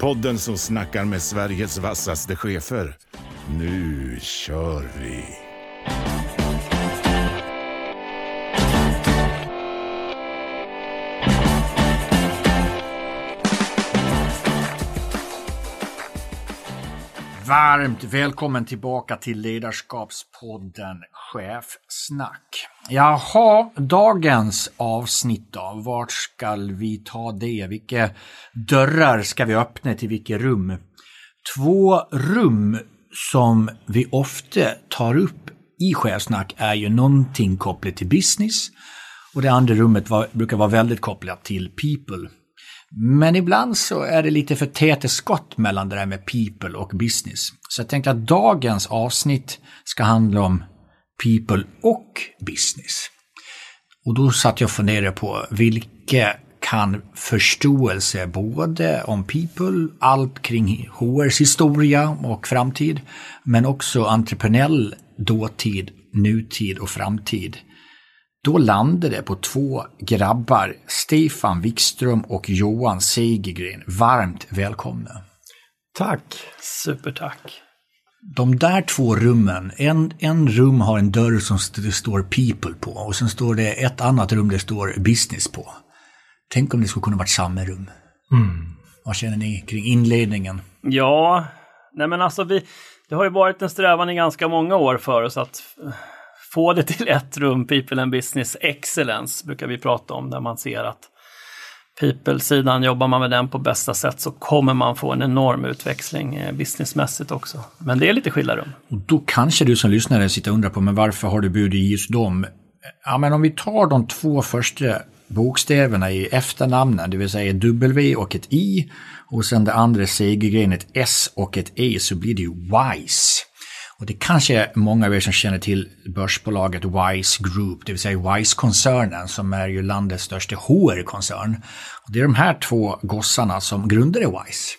Podden som snackar med Sveriges vassaste chefer. Nu kör vi! Varmt välkommen tillbaka till Ledarskapspodden Chefsnack. Jaha, dagens avsnitt då. Vart ska vi ta det? Vilka dörrar ska vi öppna till vilket rum? Två rum som vi ofta tar upp i Chefsnack är ju någonting kopplat till business och det andra rummet var, brukar vara väldigt kopplat till people. Men ibland så är det lite för täta skott mellan det där med people och business. Så jag tänkte att dagens avsnitt ska handla om people och business. Och då satt jag och funderade på vilka kan förståelse både om people, allt kring HRs historia och framtid, men också entreprenöriell dåtid, nutid och framtid då landade det på två grabbar, Stefan Wikström och Johan Segergren. Varmt välkomna! Tack! Supertack! De där två rummen, en, en rum har en dörr som det står people på och sen står det ett annat rum det står business på. Tänk om det skulle kunna varit samma rum. Mm. Vad känner ni kring inledningen? Ja, nej men alltså vi, det har ju varit en strävan i ganska många år för oss att få det till ett rum, People and Business Excellence brukar vi prata om, där man ser att People-sidan, jobbar man med den på bästa sätt så kommer man få en enorm utväxling eh, businessmässigt också. Men det är lite skilda rum. Och då kanske du som lyssnare sitter och undrar på, men varför har du bjudit just dem? Ja, men om vi tar de två första bokstäverna i efternamnen, det vill säga W och ett I, och sen det andra segergrenet S och ett E, så blir det ju WISE. Och det kanske är många av er som känner till börsbolaget WISE Group, det vill säga WISE-koncernen som är ju landets största HR-koncern. Och det är de här två gossarna som grundade WISE.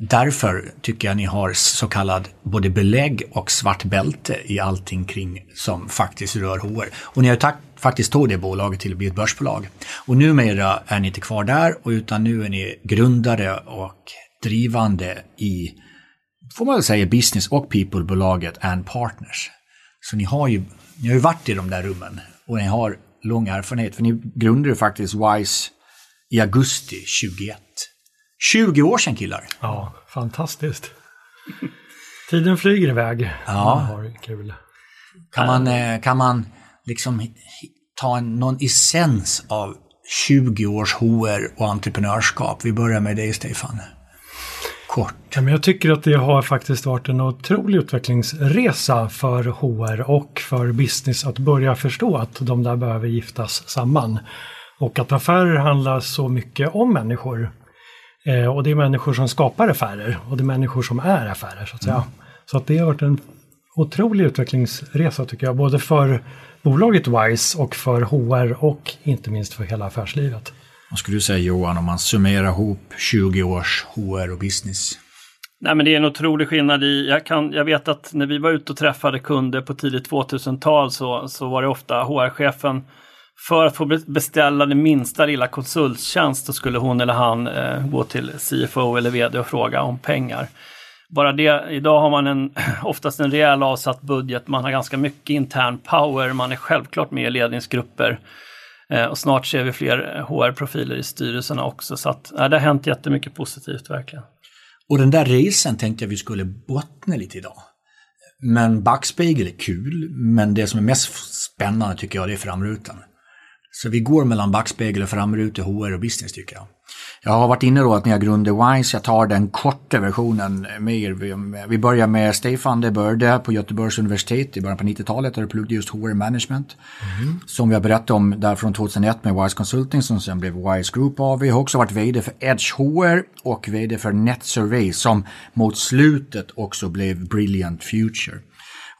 Därför tycker jag ni har så kallad både belägg och svart bälte i allting kring som faktiskt rör HR. Och ni har ju faktiskt tagit det bolaget till att bli ett börsbolag. Och numera är ni inte kvar där, och utan nu är ni grundare och drivande i får man väl säga, business och people-bolaget and partners. Så ni har ju, ni har ju varit i de där rummen och ni har lång erfarenhet. För ni grundade faktiskt WISE i augusti 21. 20 år sedan killar! Ja, fantastiskt. Tiden flyger iväg. Ja. Man kul. Kan man, eh, kan man liksom ta någon essens av 20 års HR och entreprenörskap? Vi börjar med dig Stefan kort? Ja, men jag tycker att det har faktiskt varit en otrolig utvecklingsresa för HR och för business att börja förstå att de där behöver giftas samman. Och att affärer handlar så mycket om människor. Eh, och det är människor som skapar affärer och det är människor som är affärer så att säga. Mm. Så att det har varit en otrolig utvecklingsresa tycker jag, både för bolaget WISE och för HR och inte minst för hela affärslivet. Vad skulle du säga Johan om man summerar ihop 20 års HR och business? Nej, men det är en otrolig skillnad i, jag, kan, jag vet att när vi var ute och träffade kunder på tidigt 2000-tal så, så var det ofta HR-chefen för att få beställa den minsta lilla konsulttjänst så skulle hon eller han eh, gå till CFO eller VD och fråga om pengar. Bara det, idag har man en, oftast en rejäl avsatt budget, man har ganska mycket intern power, man är självklart med i ledningsgrupper. Eh, och snart ser vi fler eh, HR-profiler i styrelserna också. Så att, ja, det har hänt jättemycket positivt verkligen. Och den där resan tänkte jag vi skulle bottna lite idag. Men backspegel är kul, men det som är mest spännande tycker jag det är framrutan. Så vi går mellan backspegel och framruta HR och business tycker jag. Jag har varit inne då att när jag grundade Wise, jag tar den korta versionen mer. Vi börjar med Stefan de Börde på Göteborgs universitet i början på 90-talet där du pluggade just HR Management. Mm. Som jag berättade om där från 2001 med Wise Consulting som sen blev Wise Group av. Vi har också varit VD för Edge HR och VD för Net Survey som mot slutet också blev Brilliant Future.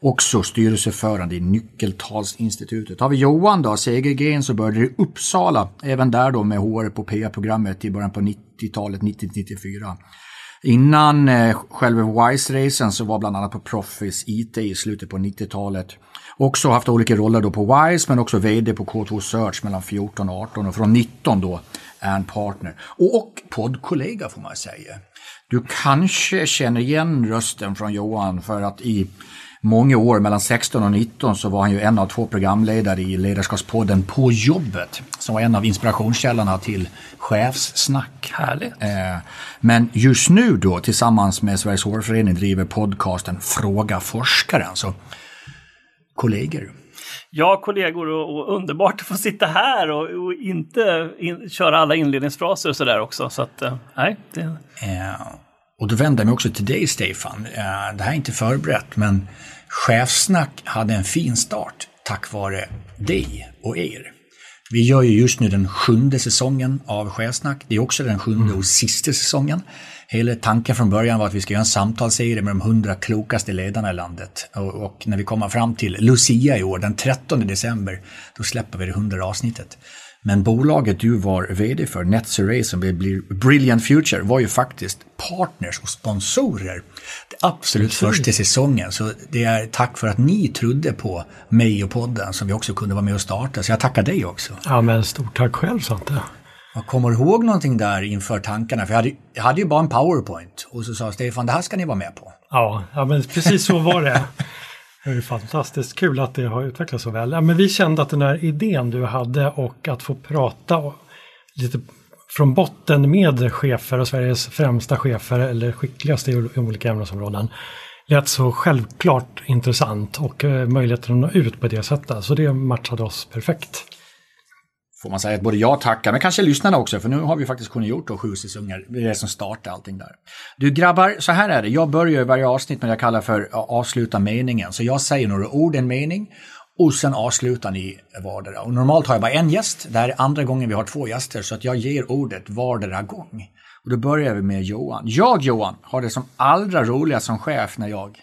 Också styrelseförande i Nyckeltalsinstitutet. Har vi Johan då, Segergren, så började det i Uppsala, även där då med HR på PA-programmet i början på 90-talet, 90-94. Innan eh, själva WISE-racen så var bland annat på Proffice IT i slutet på 90-talet. Också haft olika roller då på WISE men också VD på K2 Search mellan 14 och 18 och från 19 då är en partner. Och poddkollega får man säga. Du kanske känner igen rösten från Johan för att i många år, mellan 16 och 19, så var han ju en av två programledare i Ledarskapspodden På jobbet, som var en av inspirationskällorna till chefssnack. Härligt. Eh, men just nu då, tillsammans med Sveriges hårförening, driver podcasten Fråga forskaren. Så kollegor. Ja, kollegor och, och, underbart att få sitta här och, och inte in, köra alla inledningsfraser och sådär också. Så att, eh, nej. Det... Eh, och då vänder jag mig också till dig Stefan. Eh, det här är inte förberett men Chefsnack hade en fin start tack vare dig och er. Vi gör ju just nu den sjunde säsongen av Chefsnack. Det är också den sjunde och sista säsongen. Hela tanken från början var att vi ska göra en samtalsserie med de hundra klokaste ledarna i landet. Och, och, när vi kommer fram till Lucia i år, den 13 december, då släpper vi det hundrade avsnittet. Men bolaget du var VD för, NetSurvey, som blir Brilliant Future, var ju faktiskt partners och sponsorer. Det absolut första säsongen. Så det är tack för att ni trodde på mig och podden som vi också kunde vara med och starta. Så jag tackar dig också. Ja, men stort tack själv Svante. Jag kommer ihåg någonting där inför tankarna? För jag hade, jag hade ju bara en powerpoint och så sa Stefan, det här ska ni vara med på. Ja, ja men precis så var det. Det är fantastiskt kul att det har utvecklats så väl. Ja, men vi kände att den här idén du hade och att få prata lite från botten med chefer och Sveriges främsta chefer eller skickligaste i olika ämnesområden lät så självklart intressant och eh, möjligheten att nå ut på det sättet. Så det matchade oss perfekt får man säga att både jag tackar, men kanske lyssnarna också, för nu har vi faktiskt kunnat gjort då sju säsonger. Det är det som startar allting där. Du grabbar, så här är det. Jag börjar varje avsnitt med det jag kallar för avsluta meningen. Så jag säger några ord, en mening, och sen avslutar ni vardera. Och normalt har jag bara en gäst. Det här är andra gången vi har två gäster, så att jag ger ordet vardera gång. Och då börjar vi med Johan. Jag, Johan, har det som allra roligast som chef när jag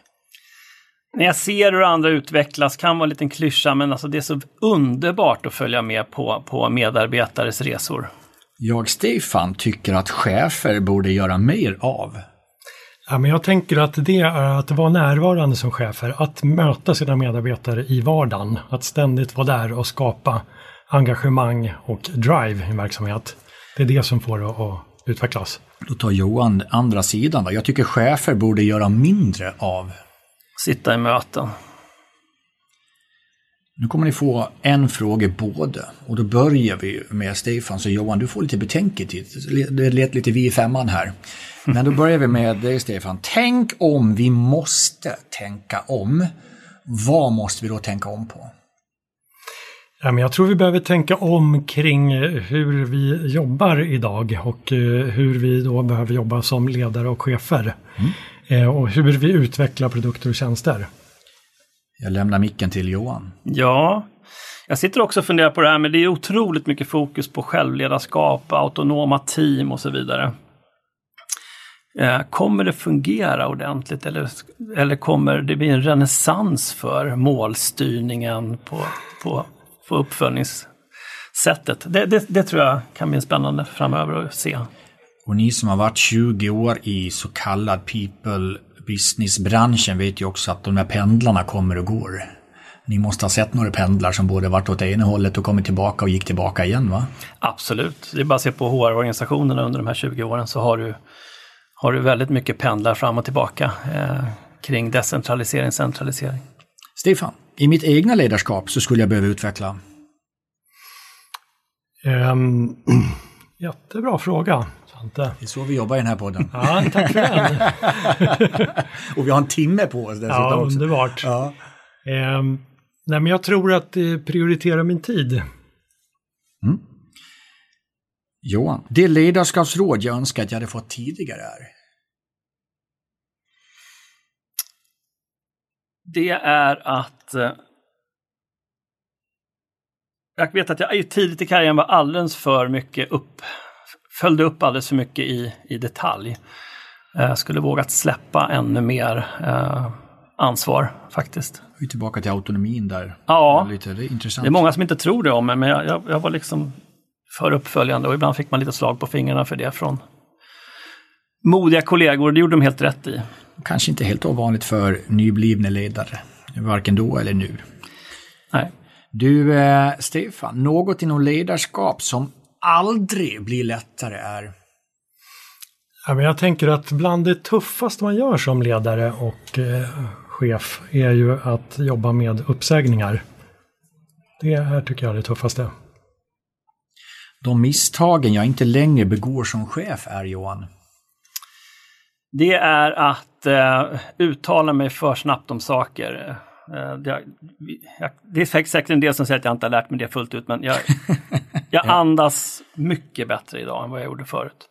när jag ser hur andra utvecklas, kan vara en liten klyscha, men alltså det är så underbart att följa med på, på medarbetares resor. Jag, Stefan, tycker att chefer borde göra mer av. Ja, men jag tänker att det är att vara närvarande som chefer, att möta sina medarbetare i vardagen, att ständigt vara där och skapa engagemang och drive i verksamhet. Det är det som får det att utvecklas. Då tar Johan andra sidan. Va? Jag tycker chefer borde göra mindre av sitta i möten. Nu kommer ni få en fråga både och då börjar vi med Stefan. Så Johan, du får lite betänketid. Det lät lite vi i femman här. Men då börjar vi med dig Stefan. Tänk om vi måste tänka om. Vad måste vi då tänka om på? Ja, men jag tror vi behöver tänka om kring hur vi jobbar idag och eh, hur vi då behöver jobba som ledare och chefer. Mm. Eh, och hur vi utvecklar produkter och tjänster. Jag lämnar micken till Johan. Ja, jag sitter också och funderar på det här, men det är otroligt mycket fokus på självledarskap, autonoma team och så vidare. Eh, kommer det fungera ordentligt eller, eller kommer det bli en renässans för målstyrningen på, på, på uppföljningssättet? Det, det, det tror jag kan bli spännande framöver att se. Och ni som har varit 20 år i så kallad people business-branschen vet ju också att de här pendlarna kommer och går. Ni måste ha sett några pendlar som både varit åt ena hållet och kommit tillbaka och gick tillbaka igen va? Absolut. Det är bara att se på HR-organisationerna under de här 20 åren så har du, har du väldigt mycket pendlar fram och tillbaka eh, kring decentralisering, centralisering. Stefan, i mitt egna ledarskap så skulle jag behöva utveckla? Um, jättebra fråga. Svante. Det är så vi jobbar i den här podden. Ja, tack för den. och vi har en timme på oss dessutom. Ja, underbart. Ja. Eh, nej, men jag tror att eh, prioritera min tid Johan, det ledarskapsråd jag önskar att jag hade fått tidigare är? Det är att eh, jag vet att jag tidigt i karriären var alldeles för mycket upp, följde upp alldeles för mycket i, i detalj. Jag eh, skulle vågat släppa ännu mer eh, ansvar faktiskt. Vi är tillbaka till autonomin där. Ja, lite, det är intressant. Det är många som inte tror det om mig, men jag, jag, jag var liksom för uppföljande och ibland fick man lite slag på fingrarna för det från modiga kollegor. Det gjorde de helt rätt i. Kanske inte helt ovanligt för nyblivna ledare, varken då eller nu. Nej. Du, eh, Stefan, något inom ledarskap som aldrig blir lättare är? Ja, men jag tänker att bland det tuffaste man gör som ledare och eh, chef är ju att jobba med uppsägningar. Det här tycker jag är det tuffaste. De misstagen jag inte längre begår som chef är, Johan? Det är att eh, uttala mig för snabbt om saker. Eh, det, jag, det, är säkert en del som säger att jag inte har lärt mig det fullt ut, men jag, jag andas mycket bättre idag än vad jag gjorde förut.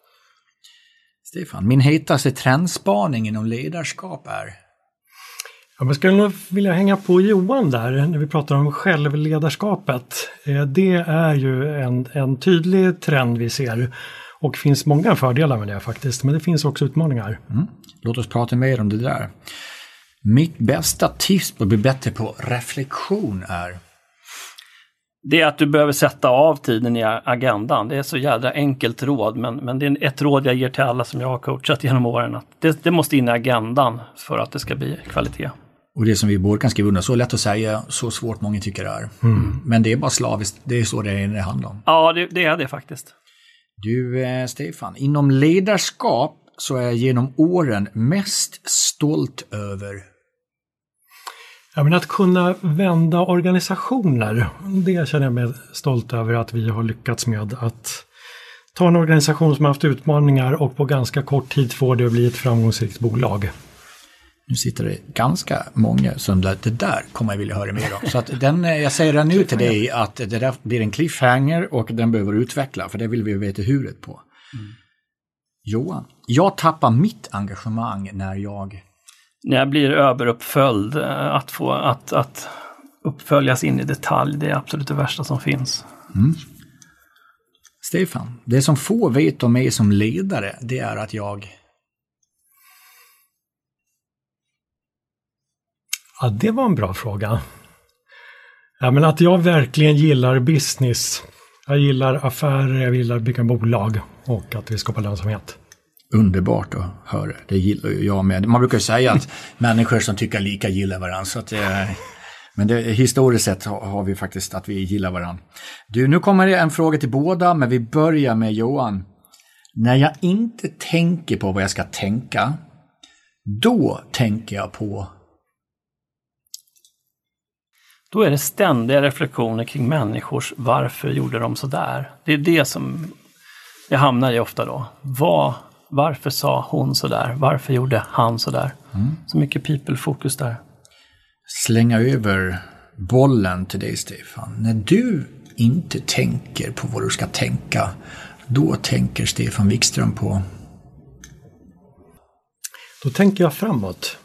Stefan, min hetaste trendspaning inom ledarskap är? Ja, jag skulle nog vilja hänga på Johan där när vi pratar om självledarskapet. Eh, det är ju en, en tydlig trend vi ser och finns många fördelar med det faktiskt, men det finns också utmaningar. Mm. Låt oss prata mer om det där. Mitt bästa tips på att bli bättre på reflektion är? Det är att du behöver sätta av tiden i agendan. Det är så jädra enkelt råd, men, men det är ett råd jag ger till alla som jag har coachat genom åren. Att det, det måste in i agendan för att det ska bli kvalitet. Och det som vi båda kan skriva under, så lätt att säga, så svårt många tycker det är. Mm. Men det är bara slaviskt, det är så det, är, det handlar om. Ja, det, det är det faktiskt. Du, eh, Stefan, inom ledarskap så är jag genom åren mest stolt över Ja, men att kunna vända organisationer, det känner jag mig stolt över att vi har lyckats med. Att ta en organisation som har haft utmaningar och på ganska kort tid få det att bli ett framgångsrikt bolag. Nu sitter det ganska många som det där kommer jag vilja höra mer om. Så att den, jag säger redan nu till dig att det där blir en cliffhanger och den behöver utveckla, för det vill vi veta huret på. Mm. Johan, jag tappar mitt engagemang när jag när jag blir överuppföljd, eh, att få att, att uppföljas in i detalj, det är absolut det värsta som finns. Mm. Stefan, det som få vet om mig som ledare, det är att jag... Ja, det var en bra fråga. Ja, men att jag verkligen gillar business. Jag gillar affärer, jag gillar att bygga bolag och att vi skapar lönsamhet underbart att höra. Det gillar ju jag med. Man brukar säga att människor som tycker lika gillar varandra. Så att, eh, men det, historiskt sett har vi faktiskt att vi gillar varandra. Du, nu kommer det en fråga till båda, men vi börjar med Johan. När jag inte tänker på vad jag ska tänka, då tänker jag på då är det ständiga reflektioner kring människors varför gjorde de sådär? Det är det som jag hamnar i ofta då. Vad varför sa hon sådär? Varför gjorde han sådär? Mm. Så mycket people-fokus där. Slänga över bollen till dig, Stefan. När du inte tänker på vad du ska tänka, då tänker Stefan Wikström på? Då tänker jag framåt.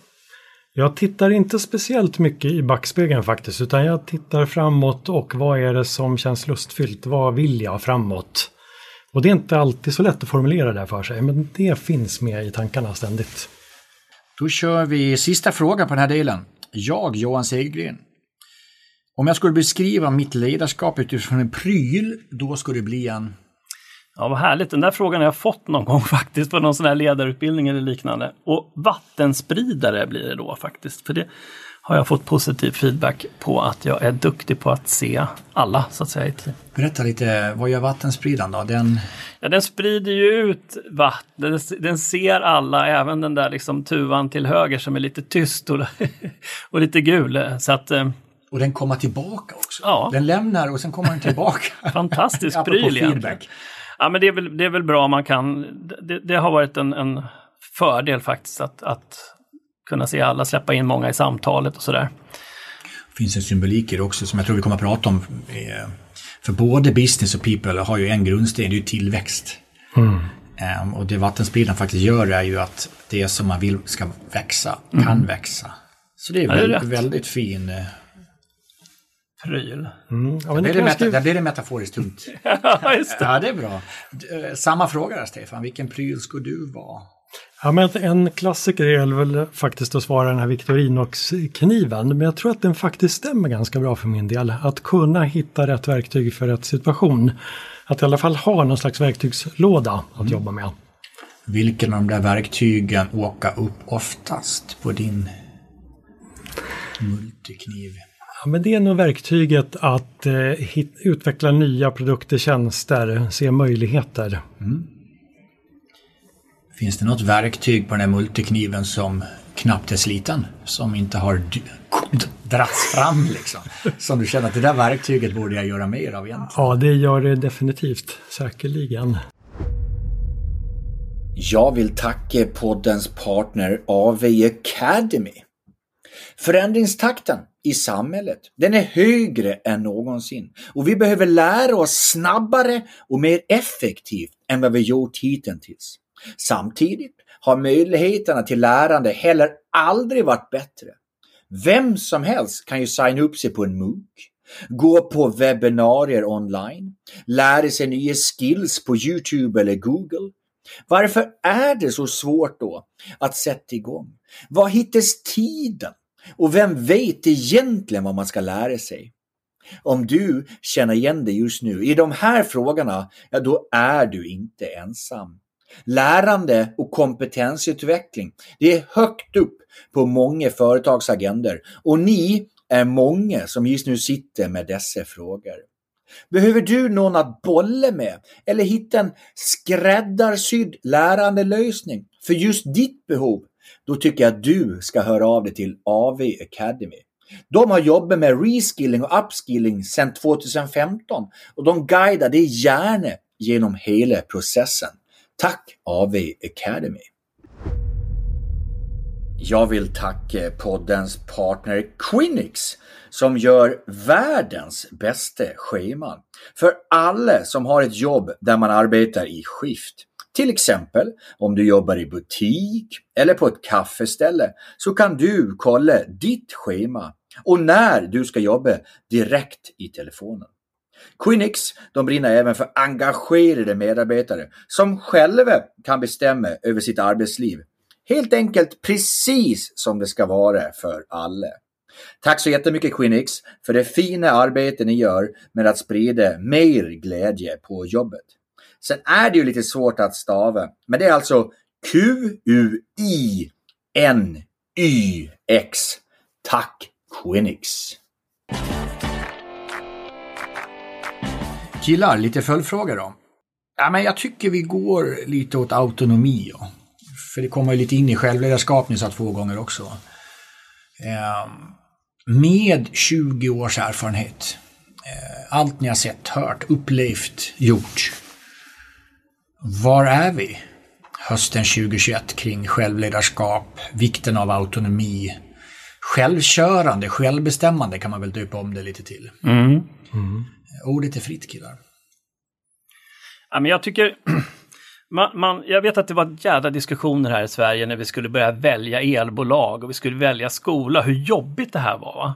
Jag tittar inte speciellt mycket i backspegeln faktiskt, utan jag tittar framåt och vad är det som känns lustfyllt? Vad vill jag framåt? Och det är inte alltid så lätt att formulera det för sig, men det finns med i tankarna ständigt. Då kör vi sista frågan på den här delen. Jag, Johan Segergren. Om jag skulle beskriva mitt ledarskap utifrån en pryl, då skulle det bli en... Ja, vad härligt. Den där frågan har jag fått någon gång faktiskt på någon sån här ledarutbildning eller liknande. Och vattenspridare blir det då faktiskt. För det har jag fått positiv feedback på att jag är duktig på att se alla så att säga i. Berätta lite, vad gör vattenspridaren då? Den... Ja, den sprider ju ut vatten, den, ser alla, även den där liksom tuvan till höger som är lite tyst och, och lite gul. Så att, eh, och den kommer tillbaka också. Ja. Den lämnar och sen kommer den tillbaka. Fantastisk pryl egentligen. Ja, men det är väl, det är väl bra man kan, det, det har varit en, en fördel faktiskt att, att kunna se alla, släppa in många i samtalet och sådär. Det finns en symbolik i det också som jag tror vi kommer att prata om För både business och people har ju en grundsten, det är ju tillväxt. Mm. Um, och det vattenspridaren faktiskt gör är ju att det som man vill ska växa, mm. kan växa. Så det är, ja, det är väldigt, väldigt fin uh, pryl. Mm. Ja, där, blir det meta, där blir det metaforiskt tungt. ja, just det. ja, det är bra. Eh, samma fråga där, Stefan. Vilken pryl skulle du vara? Ja, men en klassiker är väl faktiskt att svara den här Victorinox-kniven. Men jag tror att den faktiskt stämmer ganska bra för min del. Att kunna hitta rätt verktyg för rätt situation. Att i alla fall ha någon slags verktygslåda att mm. jobba med. Vilken av de där verktygen åka upp oftast på din multikniv? Ja, men det är nog verktyget att eh, hit, utveckla nya produkter, tjänster, se möjligheter. Mm. Finns det något verktyg på den här multikniven som knappt är sliten? Som inte har dragits fram liksom? Som du känner att det där verktyget borde jag göra mer av egentligen? Ja, det gör det definitivt. Säkerligen. Jag vill tacka poddens partner AV Academy. Förändringstakten i samhället, den är högre än någonsin och vi behöver lära oss snabbare och mer effektivt än vad vi gjort hittills. Samtidigt har möjligheterna till lärande heller aldrig varit bättre. Vem som helst kan ju signa upp sig på en MOOC, gå på webbinarier online, lära sig nya skills på Youtube eller Google. Varför är det så svårt då att sätta igång? Var hittas tiden? Och vem vet egentligen vad man ska lära sig? Om du känner igen dig just nu i de här frågorna, ja då är du inte ensam. Lärande och kompetensutveckling, det är högt upp på många företags agender och ni är många som just nu sitter med dessa frågor. Behöver du någon att bolla med eller hitta en skräddarsydd lärandelösning för just ditt behov? Då tycker jag att du ska höra av dig till AV Academy. De har jobbat med reskilling och upskilling sedan 2015 och de guidar dig gärna genom hela processen. Tack AV Academy! Jag vill tacka poddens partner Quinix som gör världens bästa scheman för alla som har ett jobb där man arbetar i skift. Till exempel om du jobbar i butik eller på ett kaffeställe så kan du kolla ditt schema och när du ska jobba direkt i telefonen. Quinix de brinner även för engagerade medarbetare som själva kan bestämma över sitt arbetsliv. Helt enkelt precis som det ska vara för alla. Tack så jättemycket Quinix för det fina arbete ni gör med att sprida mer glädje på jobbet. Sen är det ju lite svårt att stava, men det är alltså Q-U-I-N-Y-X. Tack Quinix! Killar, lite följdfrågor då. Ja, men jag tycker vi går lite åt autonomi. Ja. För det kommer ju lite in i självledarskap ni sa två gånger också. Eh, med 20 års erfarenhet, eh, allt ni har sett, hört, upplevt, gjort. Var är vi hösten 2021 kring självledarskap, vikten av autonomi, självkörande, självbestämmande kan man väl döpa om det lite till. Mm. Mm. Ordet är fritt killar. Ja, men jag tycker... Man, man, jag vet att det var jävla diskussioner här i Sverige när vi skulle börja välja elbolag och vi skulle välja skola, hur jobbigt det här var. Va?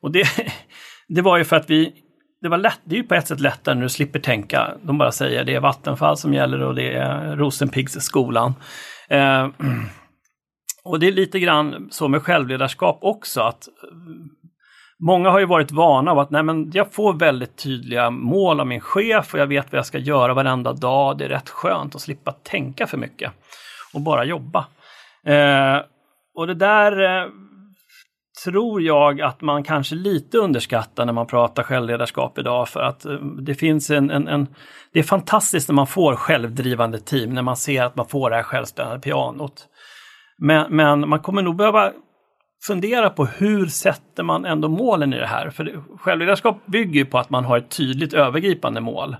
Och det, det var ju för att vi, det var lätt, det är ju på ett sätt lättare när du slipper tänka. De bara säger det är Vattenfall som gäller och det är Rosenpigs skolan. Eh, och det är lite grann så med självledarskap också, att Många har ju varit vana av att nej, men jag får väldigt tydliga mål av min chef och jag vet vad jag ska göra varenda dag. Det är rätt skönt att slippa tänka för mycket och bara jobba. Eh, och det där eh, tror jag att man kanske lite underskattar när man pratar självledarskap idag för att eh, det finns en, en, en, Det är fantastiskt när man får självdrivande team, när man ser att man får det här självspelande pianot. Men, men man kommer nog behöva fundera på hur sätter man ändå målen i det här? För självledarskap bygger ju på att man har ett tydligt övergripande mål.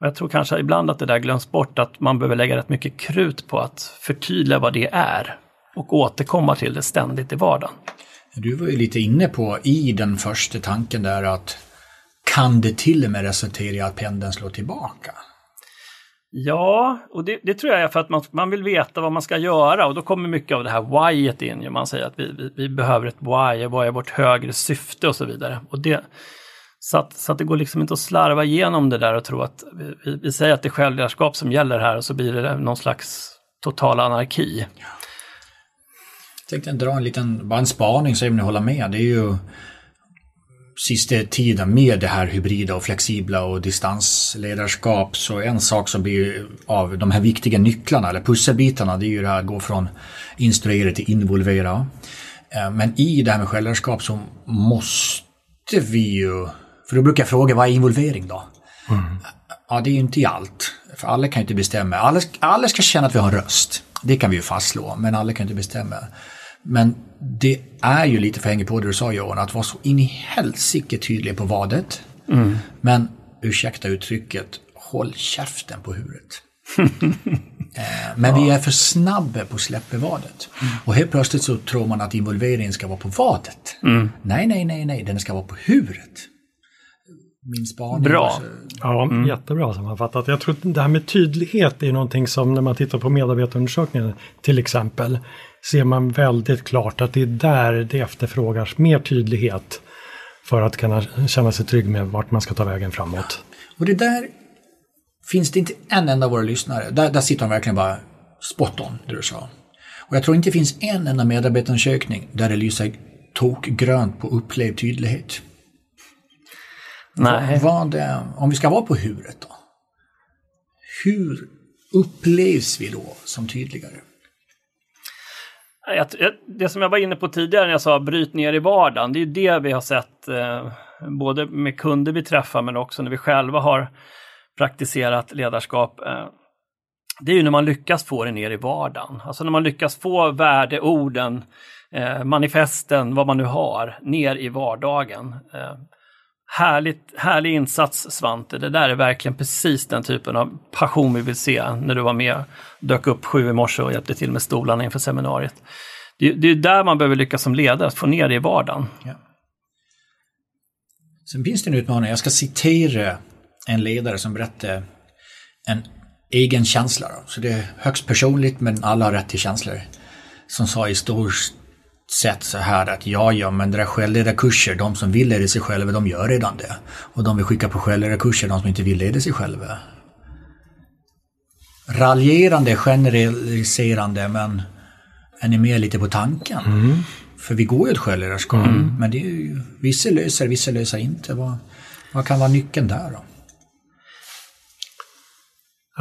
Och jag tror kanske ibland att det där glöms bort, att man behöver lägga rätt mycket krut på att förtydliga vad det är och återkomma till det ständigt i vardagen. Du var ju lite inne på i den första tanken där att kan det till och med resultera i att pendeln slår tillbaka. Ja, och det, det, tror jag är för att man, man vill veta vad man ska göra och då kommer mycket av det här whyet in. Man säger att vi, vi, vi behöver ett why, vad är vårt högre syfte och så vidare. Och det, så, att, så att det går liksom inte att slarva igenom det där och tro att vi, vi säger att det är självledarskap som gäller här och så blir det någon slags total anarki. Jag tänkte dra en liten, bara en spaning så även ni håller med. Det är ju sista tiden med det här hybrida och flexibla och distansledarskap så en sak som blir av de här viktiga nycklarna eller pusselbitarna det är ju det här att gå från instruera till involvera. Eh, men i det här med självledarskap så måste vi ju, för då brukar jag fråga vad är involvering då? Mm. Ja, det är ju inte i allt. För alla kan ju inte bestämma. Alla, alla ska känna att vi har en röst. Det kan vi ju fastslå, men alla kan inte bestämma. Men det är ju lite för hänga på det du sa Johan, att vara så in i helsike tydlig på vadet. Mm. Men ursäkta uttrycket, håll käften på huvudet. Eh, men ja. vi är för snabba på att släppa vadet. Mm. Och helt plötsligt så tror man att involveringen ska vara på vadet. Mm. Nej, nej, nej, nej, den ska vara på huvudet. Min spaning. Bra. Så... Ja, mm. jättebra sammanfattat. Jag tror att det här med tydlighet är någonting som när man tittar på medarbetarundersökningen till exempel ser man väldigt klart att det är där det efterfrågas mer tydlighet för att kunna känna sig trygg med vart man ska ta vägen framåt. Och det där finns det inte en enda av våra lyssnare, där, där sitter de verkligen bara spot on, det du sa. Och jag tror inte det finns en enda medarbetarundersökning där det lyser tokgrönt på upplevd tydlighet. Nej. Vad, vad, om vi ska vara på huret då? Hur upplevs vi då som tydligare? Det som jag var inne på tidigare när jag sa bryt ner i vardagen, det är det vi har sett eh, både med kunder vi träffar men också när vi själva har praktiserat ledarskap. Eh, det är ju när man lyckas få det ner i vardagen. Alltså när man lyckas få värdeorden, eh, manifesten, vad man nu har, ner i vardagen. Härligt, härlig insats Svante, det där är verkligen precis den typen av passion vi vill se när du var med, dök upp sju i morse och hjälpte till med stolarna inför seminariet. Det, det är där man behöver lyckas som ledare, att få ner det i vardagen. Ja. Sen finns det en utmaning, jag ska citera en ledare som berättade en egen känsla. Så det är högst personligt men alla har rätt till känslor. Som sa i stor sett så här att ja, ja, men där självledarkurser, de som vill leda sig själva, de gör redan det. Och de vill skicka på självledarkurser, de som inte vill leda sig själva. Raljerande, generaliserande, men är ni med lite på tanken? Mm. För vi går ju ett självledarskap, mm. men det är ju, vissa löser, vissa löser inte. Vad, vad kan vara nyckeln där då?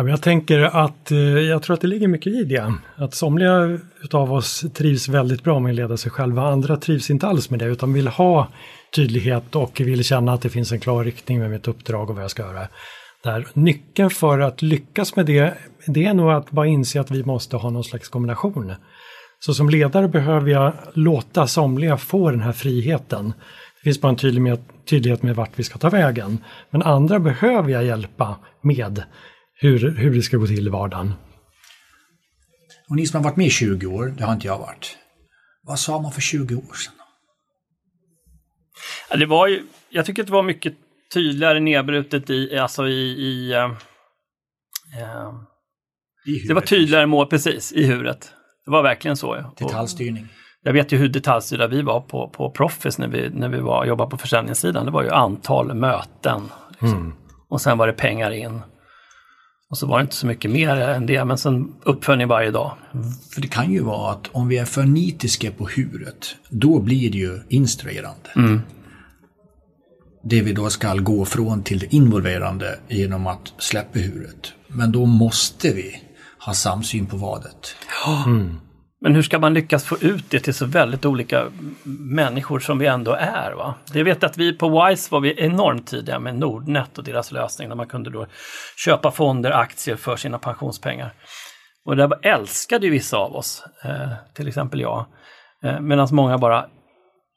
Jag tänker att eh, jag tror att det ligger mycket i det. Att somliga utav oss trivs väldigt bra med att leda sig själva, andra trivs inte alls med det utan vill ha tydlighet och vill känna att det finns en klar riktning med mitt uppdrag och vad jag ska göra. Där. Nyckeln för att lyckas med det, det är nog att bara inse att vi måste ha någon slags kombination. Så som ledare behöver jag låta somliga få den här friheten. Det finns bara en tydlighet med vart vi ska ta vägen. Men andra behöver jag hjälpa med hur, hur det ska gå till i vardagen. Och ni som har varit med i 20 år, det har inte jag varit. Vad sa man för 20 år sedan? Ja, det var ju, jag tycker att det var mycket tydligare nedbrutet i, alltså i, i, uh, I Det var tydligare mål, precis, i huret. Det var verkligen så. Ja. Detaljstyrning. jag vet ju hur detaljstyrda vi var på, på Proffice när vi, när vi var, jobbade på försäljningssidan. Det var ju antal möten. Liksom. Mm. Och sen var det pengar in. Och så var det inte så mycket mer än det, men sen uppföljning varje dag. För det kan ju vara att om vi är för nitiska på huret, då blir det ju instruerande. Mm. Det vi då ska gå från till det involverande genom att släppa huret. Men då måste vi ha samsyn på vadet. Mm. Men hur ska man lyckas få ut det till så väldigt olika människor som vi ändå är? Va? Jag vet att vi på WISE var vi enormt tidiga med Nordnet och deras lösning där man kunde då köpa fonder, aktier för sina pensionspengar. Och det älskade ju vissa av oss, eh, till exempel jag. Eh, Medan många bara,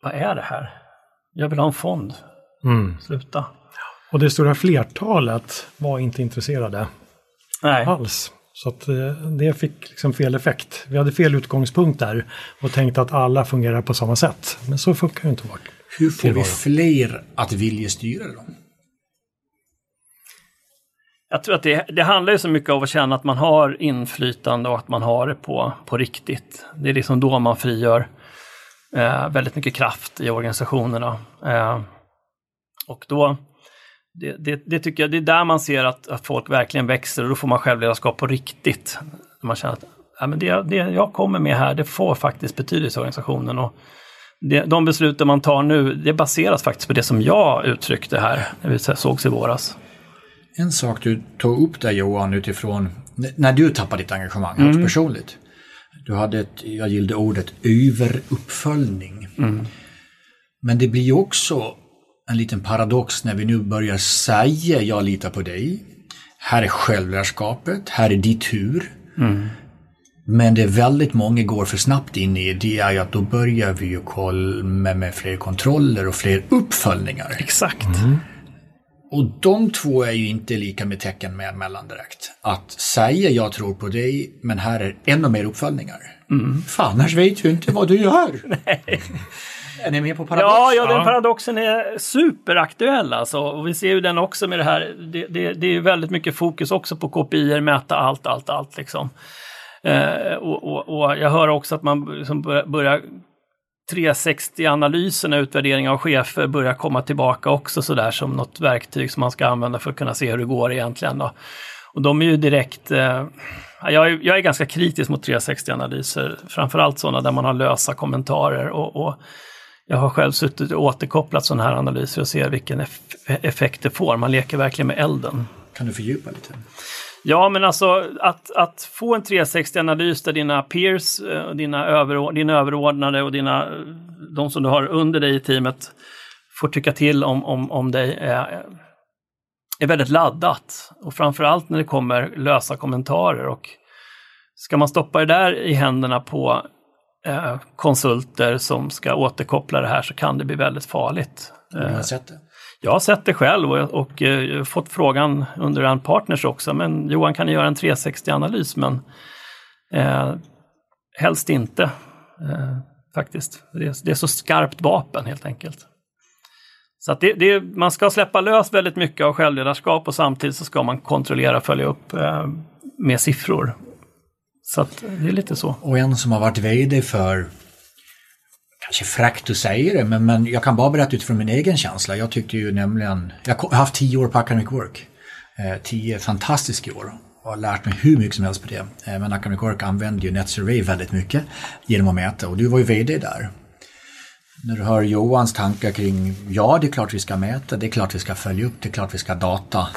vad är det här? Jag vill ha en fond. Mm. Sluta. Och det stora flertalet var inte intresserade Nej. alls. Så att eh, det fick liksom fel effekt. Vi hade fel utgångspunkt där och tänkte att alla fungerar på samma sätt. Men så funkar ju inte vårt. Hur får vi fler att vilja styra då? jag tror att det, det handlar ju så mycket om att känna att man har inflytande och att man har det på, på riktigt. Det är liksom då man frigör eh, väldigt mycket kraft i organisationerna. Eh, och då, det, det, det, tycker jag, det är där man ser att, att folk verkligen växer och då får man självledarskap på riktigt. Man känner att ja, men det, det jag kommer med här, det får faktiskt betydelse i organisationen. Och det, de besluten man tar nu, det baseras faktiskt på det som jag uttryckte här när vi sågs i våras. En sak du tog upp där Johan utifrån när du tappade ditt engagemang mm. personligt. Du hade ett, jag gillade ordet, överuppföljning. Mm. Men det blir ju också en liten paradox när vi nu börjar säga jag litar på dig. Här är självlärskapet, här är ditt tur. Mm. Men det väldigt många går för snabbt in i det är att då börjar vi ju kolla med, med fler kontroller och fler uppföljningar. Exakt. Mm. Och de två är ju inte lika med tecken med mellan direkt. Att säga jag tror på dig, men här är ännu mer uppföljningar. Mm. Fan, annars vet ju inte vad du gör. Nej. Är ni med på paradoxen? Ja, ja, den paradoxen är superaktuell alltså. Och vi ser ju den också med det här. Det, det, det är väldigt mycket fokus också på KPI, mäta allt, allt, allt liksom. Eh, och, och, och, jag hör också att man liksom börjar, börjar 360-analyserna, utvärdering av chefer, börjar komma tillbaka också sådär som något verktyg som man ska använda för att kunna se hur det går egentligen. Då. Och de är ju direkt, eh, jag, är, jag är ganska kritisk mot 360-analyser, framförallt sådana där man har lösa kommentarer och, och jag har själv suttit och återkopplat sådana här analyser och ser vilken eff effekt det får. Man leker verkligen med elden. Kan du fördjupa lite? Ja, men alltså att, att få en 360-analys där dina peers, eh, dina, över, dina överordnade och dina, de som du har under dig i teamet får tycka till om, om, om dig är, är väldigt laddat. Och framförallt när det kommer lösa kommentarer. Och ska man stoppa det där i händerna på eh, konsulter som ska återkoppla det här så kan det bli väldigt farligt. Jag har sett det. Jag har sett det själv och, och eh, fått frågan under en partners också. Men Johan, kan ni göra en 360-analys? Men eh, helst inte eh, faktiskt. Det är, det är, så skarpt vapen helt enkelt. Så att det, det, man ska släppa lös väldigt mycket av självledarskap och samtidigt så ska man kontrollera och följa upp eh, med siffror. Så att det är lite så. Och en som har varit VD för kanske fräckt att säga det, men, men jag kan bara berätta utifrån min egen känsla. Jag tyckte ju nämligen, jag har haft tio år på Academic Work. Eh, tio fantastiska år och har lärt mig hur mycket som helst på det. Eh, men Academic Work använder ju NetSurvey väldigt mycket genom att mäta och du var ju VD där. När du hör Johans tankar kring, ja det är klart vi ska mäta, det är klart vi ska följa upp, det är klart vi ska data.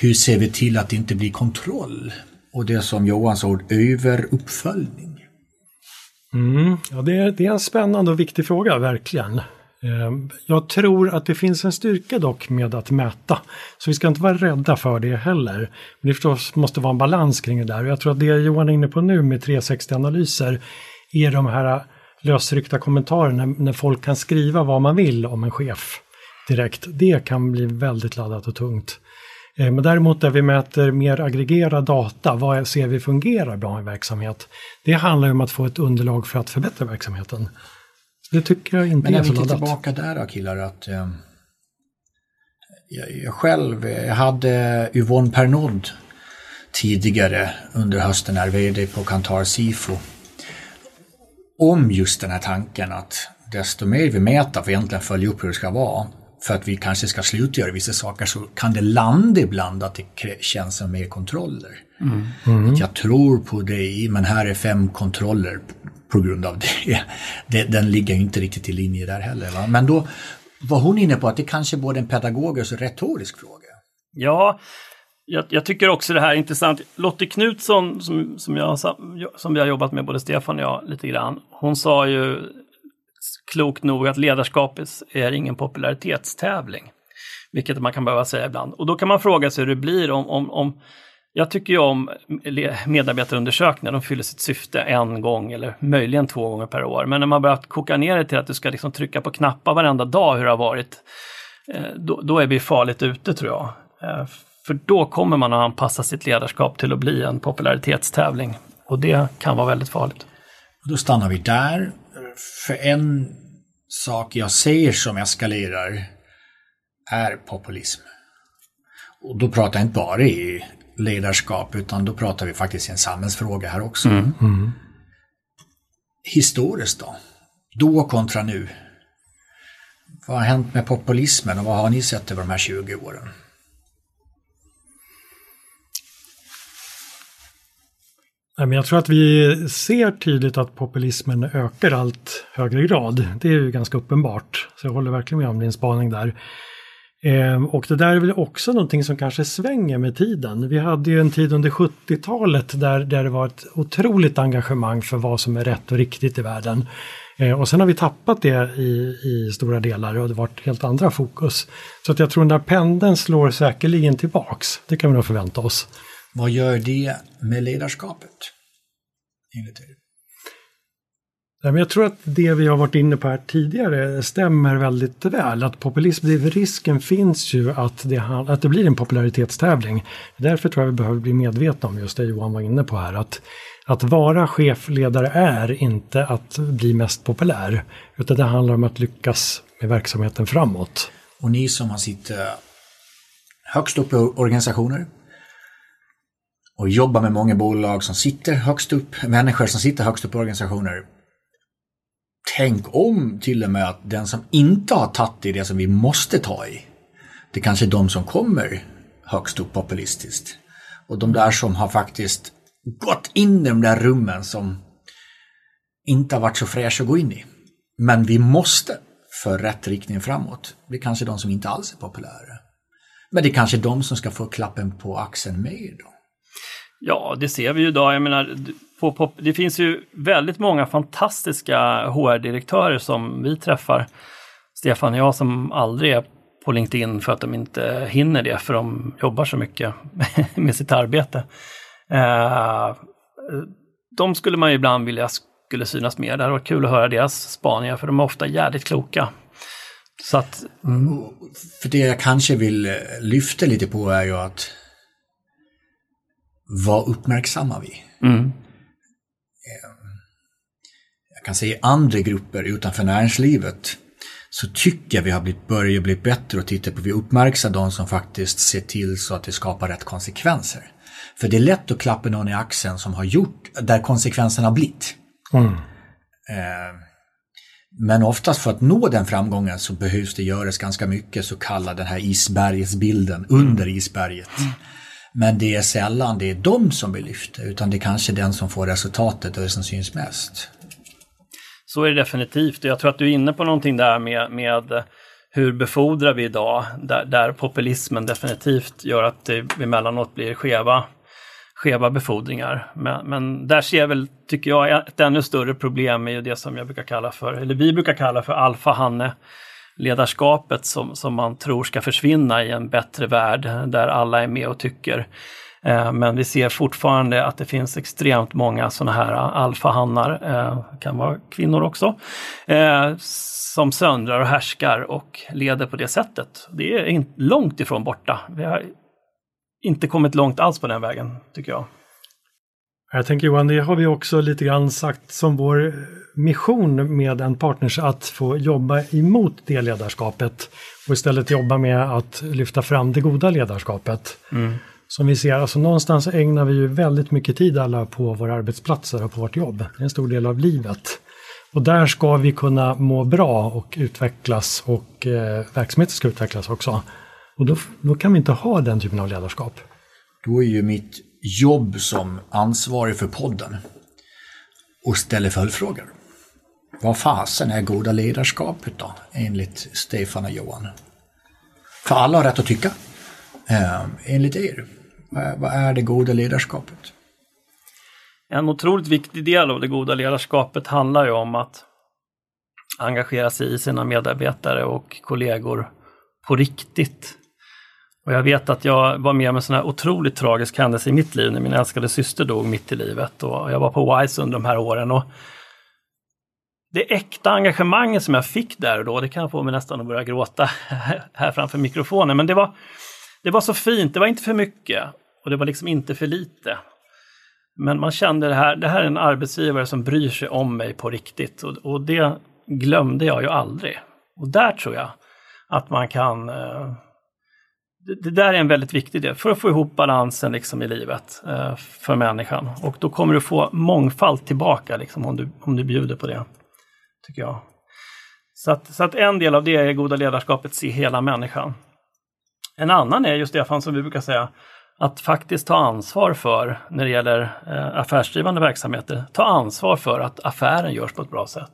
Hur ser vi till att det inte blir kontroll? Och det som Johan sa, överuppföljning. Mm, ja, det, är, det är en spännande och viktig fråga, verkligen. Ehm, jag tror att det finns en styrka dock med att mäta. Så vi ska inte vara rädda för det heller. Men det förstås måste vara en balans kring det där. Jag tror att det Johan är inne på nu med 360-analyser är de här lösryckta kommentarerna när folk kan skriva vad man vill om en chef direkt. Det kan bli väldigt laddat och tungt. Eh, men däremot där vi mäter mer aggregerad data, vad ser vi fungerar bra i verksamhet? Det handlar om att få ett underlag för att förbättra verksamheten. Det tycker jag inte är så laddat. Men när vi tillbaka där då killar, att eh, jag, jag, själv, jag hade Yvonne Pernod tidigare under hösten är vd på Kantar Sifo. Om just den här tanken att desto mer vi mäter för egentligen följa upp hur det ska vara, för att vi kanske ska slutgöra vissa saker så kan det landa ibland att det känns som mer kontroller. Mm. Mm. jag tror på dig men här är fem kontroller på grund av det. det den ligger inte riktigt i linje där heller. Va? Men då var hon inne på att det kanske är både en pedagogisk och retorisk fråga. Ja, jag, jag, tycker också det här är intressant. Lotte Knutsson som, som, jag, som vi har jobbat med, både Stefan och jag, lite grann. Hon sa ju klokt nog att ledarskapet är ingen popularitetstävling. Vilket man kan behöva säga ibland. Och då kan man fråga sig hur det blir om, om, om jag tycker ju om medarbetarundersökningar, de fyller sitt syfte en gång eller möjligen två gånger per år. Men när man börjar koka ner det till att du ska liksom trycka på knappar varenda dag hur det har varit, eh, då, då är vi farligt ute tror jag. Eh, för då kommer man att anpassa sitt ledarskap till att bli en popularitetstävling. Och det kan vara väldigt farligt. Då stannar vi där för en sak jag ser som eskalerar är populism. Och då pratar jag inte bara i ledarskap utan då pratar vi faktiskt i en samhällsfråga här också. Mm. Mm. Historiskt då? Då kontra nu? Vad har hänt med populismen och vad har ni sett över de här 20 åren? Jag tror att vi ser tydligt att populismen ökar allt högre grad. Det är ju ganska uppenbart. Så jag håller verkligen med om din spaning där. Ehm, och det där är väl också någonting som kanske svänger med tiden. Vi hade ju en tid under 70-talet där, där det var ett otroligt engagemang för vad som är rätt och riktigt i världen. Ehm, och sen har vi tappat det i, i stora delar och det har varit helt andra fokus. Så att jag tror den där pendeln slår säkerligen tillbaks. Det kan vi nog förvänta oss. Vad gör det med ledarskapet? Enligt er? Jag tror att det vi har varit inne på här tidigare stämmer väldigt väl. Att populism, risken finns ju att det, att det blir en popularitetstävling. Därför tror jag vi behöver bli medvetna om just det Johan var inne på här. Att, att vara chefledare är inte att bli mest populär. Utan det handlar om att lyckas med verksamheten framåt. Och ni som har sitt högst upp i organisationer, och jobbar med många bolag som sitter högst upp, människor som sitter högst upp i organisationer. Tänk om till och med att den som inte har tagit i det som vi måste ta i, det kanske är de som kommer högst upp populistiskt. Och de där som har faktiskt gått in i de där rummen som inte har varit så fräscha att gå in i. Men vi måste för rätt riktning framåt. Det är kanske de som inte alls är populära. Men det är kanske de som ska få klappen på axeln med då. Ja, det ser vi ju idag. Jag menar, på, på, det finns ju väldigt många fantastiska HR-direktörer som vi träffar. Stefan och jag som aldrig är på LinkedIn för att de inte hinner det, för de jobbar så mycket med sitt arbete. Eh, de skulle man ju ibland vilja skulle synas mer. Det hade varit kul att höra deras spaningar, för de är ofta jävligt kloka. Så att, mm. För det jag kanske vill eh, lyfta lite på är ju att vad uppmärksammar vi? Mm. Ehm, jag kan säga i andra grupper utanför näringslivet så tycker jag vi har blivit, börjat bli bättre och titta på, vi uppmärksammar de som faktiskt ser till så att det skapar rätt konsekvenser. För det är lätt att klappa någon i axeln som har gjort, där konsekvenserna har blivit. Mm. Ehm, men oftast för att nå den framgången så behövs det göras ganska mycket så kallad den här isbergsbilden under isberget. Men det är sällan det är de som blir lyfta utan det är kanske den som får resultatet och det som syns mest. Så är det definitivt. Jag tror att du är inne på någonting där med, med hur befordrar vi idag, där, där populismen definitivt gör att det emellanåt blir skeva, skeva befordringar. Men, men där ser jag väl, tycker jag, ett ännu större problem är ju det som jag brukar kalla för, eller vi brukar kalla för alfahanne ledarskapet som, som man tror ska försvinna i en bättre värld där alla är med och tycker. Eh, men vi ser fortfarande att det finns extremt många sådana här alfahannar, eh, kan vara kvinnor också, eh, som söndrar och härskar och leder på det sättet. Det är långt ifrån borta. Vi har inte kommit långt alls på den vägen, tycker jag. Jag tänker Johan, det har vi också lite grann sagt som vår mission med en partners att få jobba emot det ledarskapet och istället jobba med att lyfta fram det goda ledarskapet. Mm. Som vi ser, alltså någonstans ägnar vi ju väldigt mycket tid alla på våra arbetsplatser och på vårt jobb. Det är en stor del av livet. Och där ska vi kunna må bra och utvecklas och eh, verksamheten ska utvecklas också. Och då, då kan vi inte ha den typen av ledarskap. Då är ju mitt jobb som ansvarig för podden och ställer följdfrågor. Vad fasen är goda ledarskapet då, enligt Stefan och Johan? För alla har rätt att tycka. Eh, enligt er, vad är det goda ledarskapet? En otroligt viktig del av det goda ledarskapet handlar ju om att engagera sig i sina medarbetare och kollegor på riktigt. Och jag vet att jag var med om en sån här otroligt tragisk händelse i mitt liv när min älskade syster dog mitt i livet. Och jag var på WISE under de här åren. Och det äkta engagemanget som jag fick där och då, det kan få mig nästan att börja gråta här framför mikrofonen. Men det var, det var så fint, det var inte för mycket och det var liksom inte för lite. Men man kände det här, det här är en arbetsgivare som bryr sig om mig på riktigt och, och det glömde jag ju aldrig. Och där tror jag att man kan eh, det, det där är en väldigt viktig del för att få ihop balansen liksom i livet eh, för människan. Och då kommer du få mångfald tillbaka liksom, om, du, om du bjuder på det. Tycker jag. Så att, så att en del av det är goda ledarskapet, se hela människan. En annan är ju Stefan, som vi brukar säga, att faktiskt ta ansvar för, när det gäller eh, affärsdrivande verksamheter, ta ansvar för att affären görs på ett bra sätt.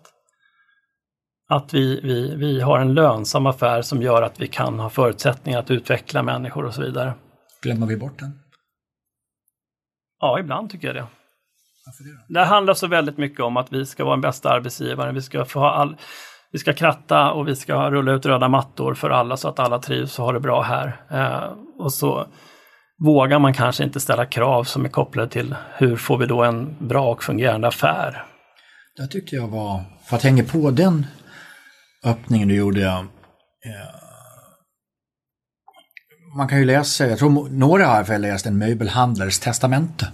Att vi, vi, vi har en lönsam affär som gör att vi kan ha förutsättningar att utveckla människor och så vidare. Glömmer vi bort den? Ja, ibland tycker jag det. Varför det då? Det handlar så väldigt mycket om att vi ska vara den bästa arbetsgivaren. Vi ska, få ha all, vi ska kratta och vi ska rulla ut röda mattor för alla så att alla trivs och har det bra här. Eh, och så vågar man kanske inte ställa krav som är kopplade till hur får vi då en bra och fungerande affär. Det tyckte jag var, för att hänga på den öppningen du gjorde, eh, man kan ju läsa, jag tror några har läst en möbelhandlares testamente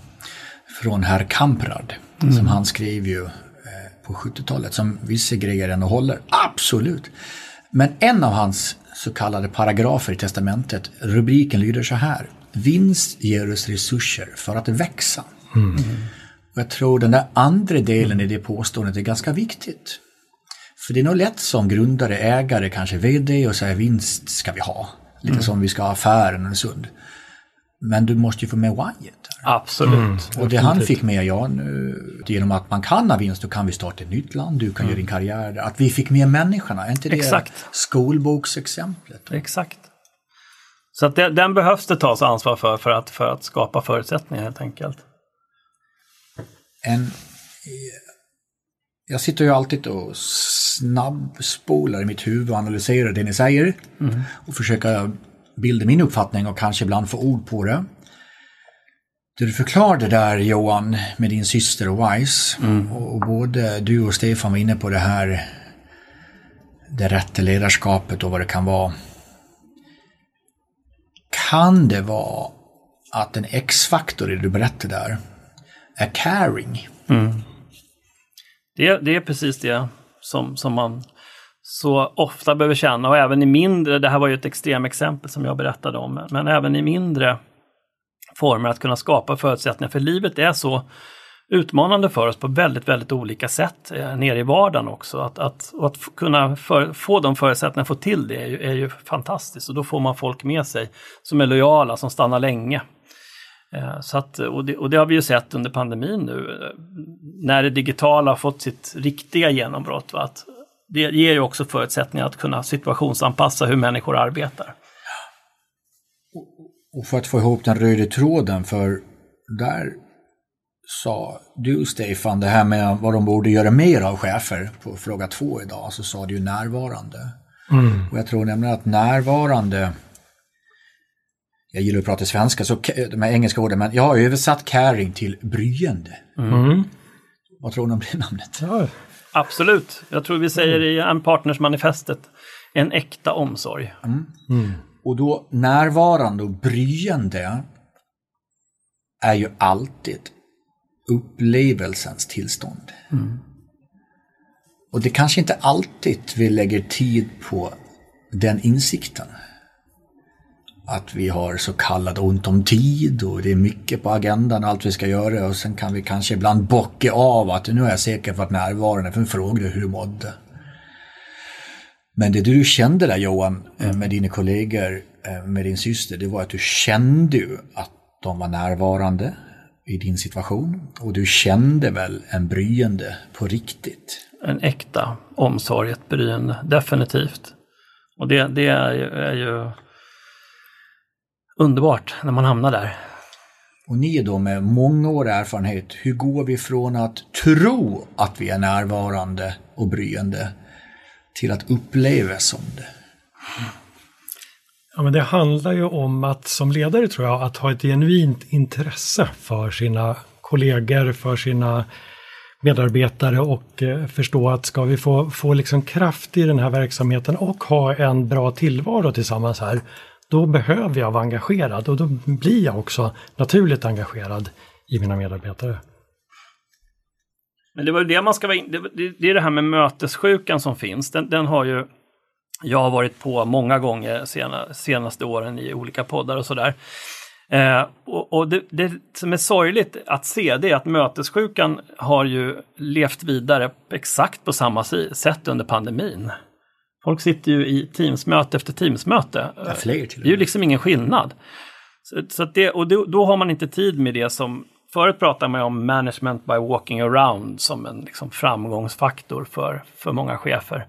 från herr Kamprad, som han skrev ju eh, på 70-talet, som vissa grejer ändå håller, absolut. Men en av hans så kallade paragrafer i testamentet, rubriken lyder så här, vinst ger oss resurser för att växa. Och jag tror den där andra delen i det påståendet är ganska viktigt. För det är nog lätt som grundare, ägare, kanske vd och säga vinst ska vi ha. Lite som vi ska ha affären och sund. Men du måste ju få med whyet. Absolut. Och det han fick med, ja, nu, genom att man kan ha vinst, då kan vi starta ett nytt land, du kan göra din karriär. Att vi fick med människorna, är inte det Exakt. skolboksexemplet? Exakt. Så att det, den behövs det tas ansvar för, för att, för att skapa förutsättningar helt enkelt. En, jag sitter ju alltid och snabbspolar i mitt huvud och analyserar det ni säger. Och försöker bilda min uppfattning och kanske ibland få ord på det. Det du förklarade där Johan med din syster och Wise och, och både du och Stefan var inne på det här det rätta ledarskapet och vad det kan vara. Kan det vara att en X-faktor i det du berättade där är caring? Det, det är precis det som, som man så ofta behöver känna och även i mindre, det här var ju ett extremexempel som jag berättade om, men även i mindre former att kunna skapa förutsättningar. För livet är så utmanande för oss på väldigt, väldigt olika sätt eh, nere i vardagen också. Att, att, och att kunna för, få de förutsättningarna, få till det är ju, är ju fantastiskt och då får man folk med sig som är lojala, som stannar länge. Eh, Så att, och, det, och det har vi ju sett under pandemin nu, eh, när det digitala har fått sitt riktiga genombrott. Va? Att det ger ju också förutsättningar att kunna situationsanpassa hur människor arbetar. Och för att få ihop den röda tråden, för där sa du Stefan det här med vad de borde göra mer av chefer på fråga två idag, så sa du ju närvarande. Och jag tror nämligen att närvarande, jag gillar att prata svenska, så de här engelska orden, men jag har översatt caring till bryende. Vad tror ni om det namnet? Ja, Absolut. Jag tror vi säger i en partnersmanifestet, en äkta omsorg. Och då närvarande och bryende är ju alltid upplevelsens tillstånd. Och det kanske inte alltid vi lägger tid på den insikten. Att vi har så kallat ont om tid och det är mycket på agendan allt vi ska göra och sen kan vi kanske ibland bocka av att nu är jag säker på att närvarande för en fråga hur du mådde. Men det du kände där Johan, eh, med dina kollegor, eh, med din syster, det var att du kände ju att de var närvarande i din situation. Och du kände väl en bryende på riktigt. En äkta omsorg, ett bryende, definitivt. Och det, det är, ju, är ju underbart när man hamnar där. Och ni då med många år erfarenhet, hur går vi från att tro att vi är närvarande och bryende till att uppleva som det? Ja, men det handlar ju om att som ledare tror jag att ha ett genuint intresse för sina kollegor, för sina medarbetare och eh, förstå att ska vi få, få liksom kraft i den här verksamheten och ha en bra tillvaro tillsammans här, då behöver jag vara engagerad och då blir jag också naturligt engagerad i mina medarbetare. Men det var det man ska vara in, det, det är det här med mötessjukan som finns. Den, den har ju jag har varit på många gånger sena, senaste åren i olika poddar och sådär. Eh, och, och det, det, som är sorgligt att se det är att mötessjukan har ju levt vidare exakt på samma sätt under pandemin. Folk sitter ju i Teamsmöte efter Teamsmöte. Ja, fler till det är ju liksom ingen skillnad. Så, så det, och då, då, har man inte tid med det som Förut pratade man om management by walking around som en liksom framgångsfaktor för, för många chefer.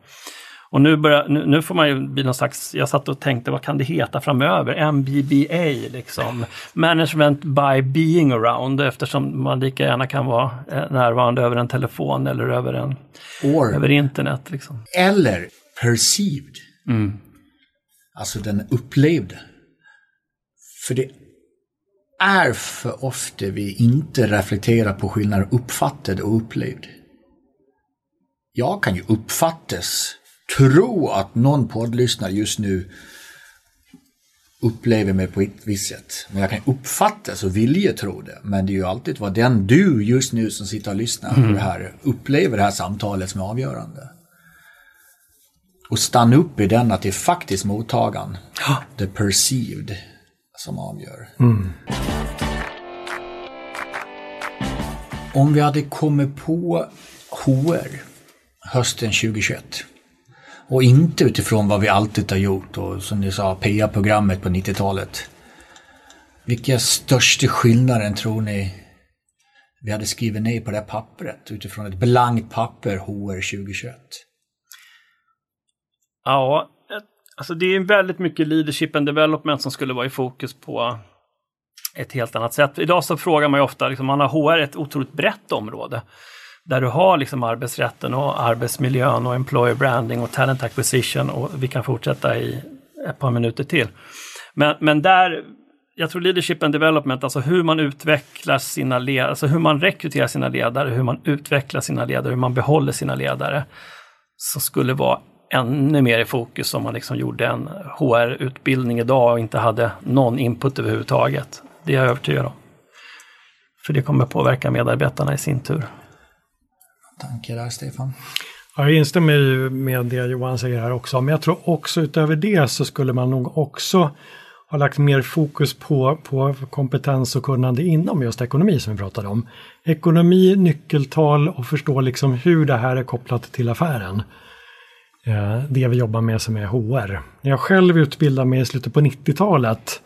Och nu, börjar, nu, nu, får man ju bli någon slags, jag satt och tänkte vad kan det heta framöver? MBBA, liksom. Management by being around, eftersom man lika gärna kan vara eh, närvarande över en telefon eller över, en, Or, över internet. Liksom. Eller perceived. Mm. Alltså den upplevde. För det är för ofta vi inte reflekterar på skillnaden uppfattad och upplevd. Jag kan ju uppfattas, tro att någon poddlyssnare just nu upplever mig på ett visst sätt. Men jag kan uppfattas och vilja tro det. Men det är ju alltid vad den du just nu som sitter och lyssnar på mm. det här upplever det här samtalet som är avgörande. Och stanna upp i den att det är faktiskt mottagaren, the perceived, som avgör. Mm. Om vi hade kommit på HR hösten 2021 och inte utifrån vad vi alltid har gjort och som ni sa PA-programmet på 90-talet. Vilka största skillnader tror ni vi hade skrivit ner på det här pappret utifrån ett blankt papper HR 2021? Ja, eh, alltså det är väldigt mycket leadership and development som skulle vara i fokus på ett helt annat sätt. Idag så frågar man ju ofta, liksom, man har HR ett otroligt brett område där du har liksom arbetsrätten och arbetsmiljön och employer branding och talent acquisition och vi kan fortsätta i ett par minuter till. Men, men där, jag tror leadership and development, alltså hur man utvecklar sina ledare, alltså hur man rekryterar sina ledare, hur man utvecklar sina ledare, hur man behåller sina ledare, som skulle vara ännu mer i fokus om man liksom gjorde en HR-utbildning idag och inte hade någon input överhuvudtaget. Det är jag övertygad om. För det kommer påverka medarbetarna i sin tur. Tanke där, Stefan? jag instämmer med det Johan säger här också, men jag tror också utöver det så skulle man nog också ha lagt mer fokus på, på kompetens och kunnande inom just ekonomi som vi pratade om. Ekonomi, nyckeltal och förstå liksom hur det här är kopplat till affären. Eh, det vi jobbar med som är HR. När jag själv utbildade mig i slutet på 90-talet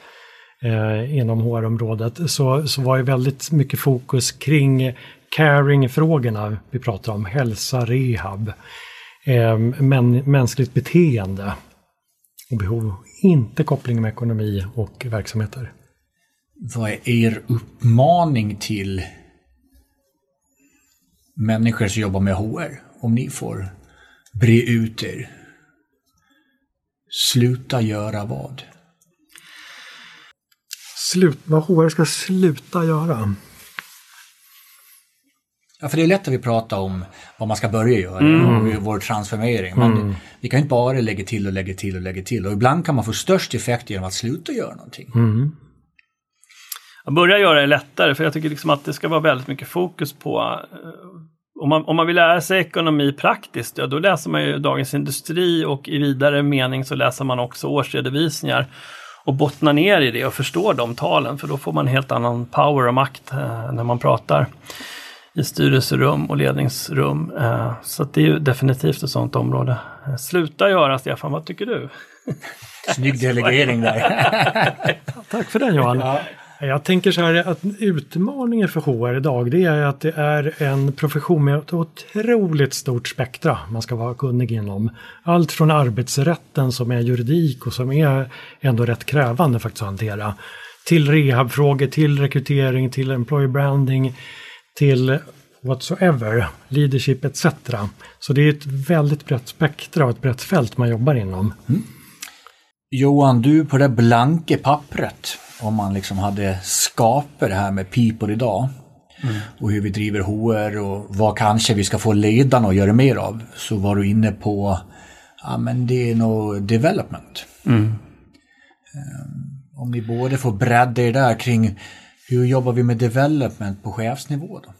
eh, inom HR-området så, så var det väldigt mycket fokus kring caring-frågorna. Vi pratar om hälsa, rehab, eh, men, mänskligt beteende och behov. Inte koppling med ekonomi och verksamheter. Vad är er uppmaning till människor som jobbar med HR? Om ni får bre ut er. Sluta göra vad? Slut, vad HR ska sluta göra? Ja, för det är lätt att vi pratar om vad man ska börja göra mm. och vår transformering. Men mm. vi kan inte bara lägga till och lägga till och lägga till. Och ibland kan man få störst effekt genom att sluta göra någonting. Mm. Att börja göra är lättare, för jag tycker liksom att det ska vara väldigt mycket fokus på eh, om man, om man vill lära sig ekonomi praktiskt, ja, då läser man ju Dagens Industri och i vidare mening så läser man också årsredovisningar och bottnar ner i det och förstår de talen, för då får man helt annan power och makt eh, när man pratar i styrelserum och ledningsrum. Eh, så det är ju definitivt ett sådant område. Eh, sluta göra, Stefan, vad tycker du? Snygg delegering där. Tack för den Johan. Ja. Jag tänker så här att utmaningen för HR idag det är att det är en profession med ett otroligt stort spektra man ska vara kunnig inom. Allt från arbetsrätten som är juridik och som är ändå rätt krävande faktiskt att hantera. Till rehabfrågor, till rekrytering, till employer branding, till whatsoever, leadership etc. Så det är ett väldigt brett spektra och ett brett fält man jobbar inom. Mm. Johan, du på det blanka pappret om man liksom hade skapat det här med people idag mm. och hur vi driver HR och vad kanske vi ska få ledarna att göra mer av så var du inne på ja men det är nog development. Mm. Um, om ni både får bredda er där kring hur jobbar vi med development på chefsnivå då?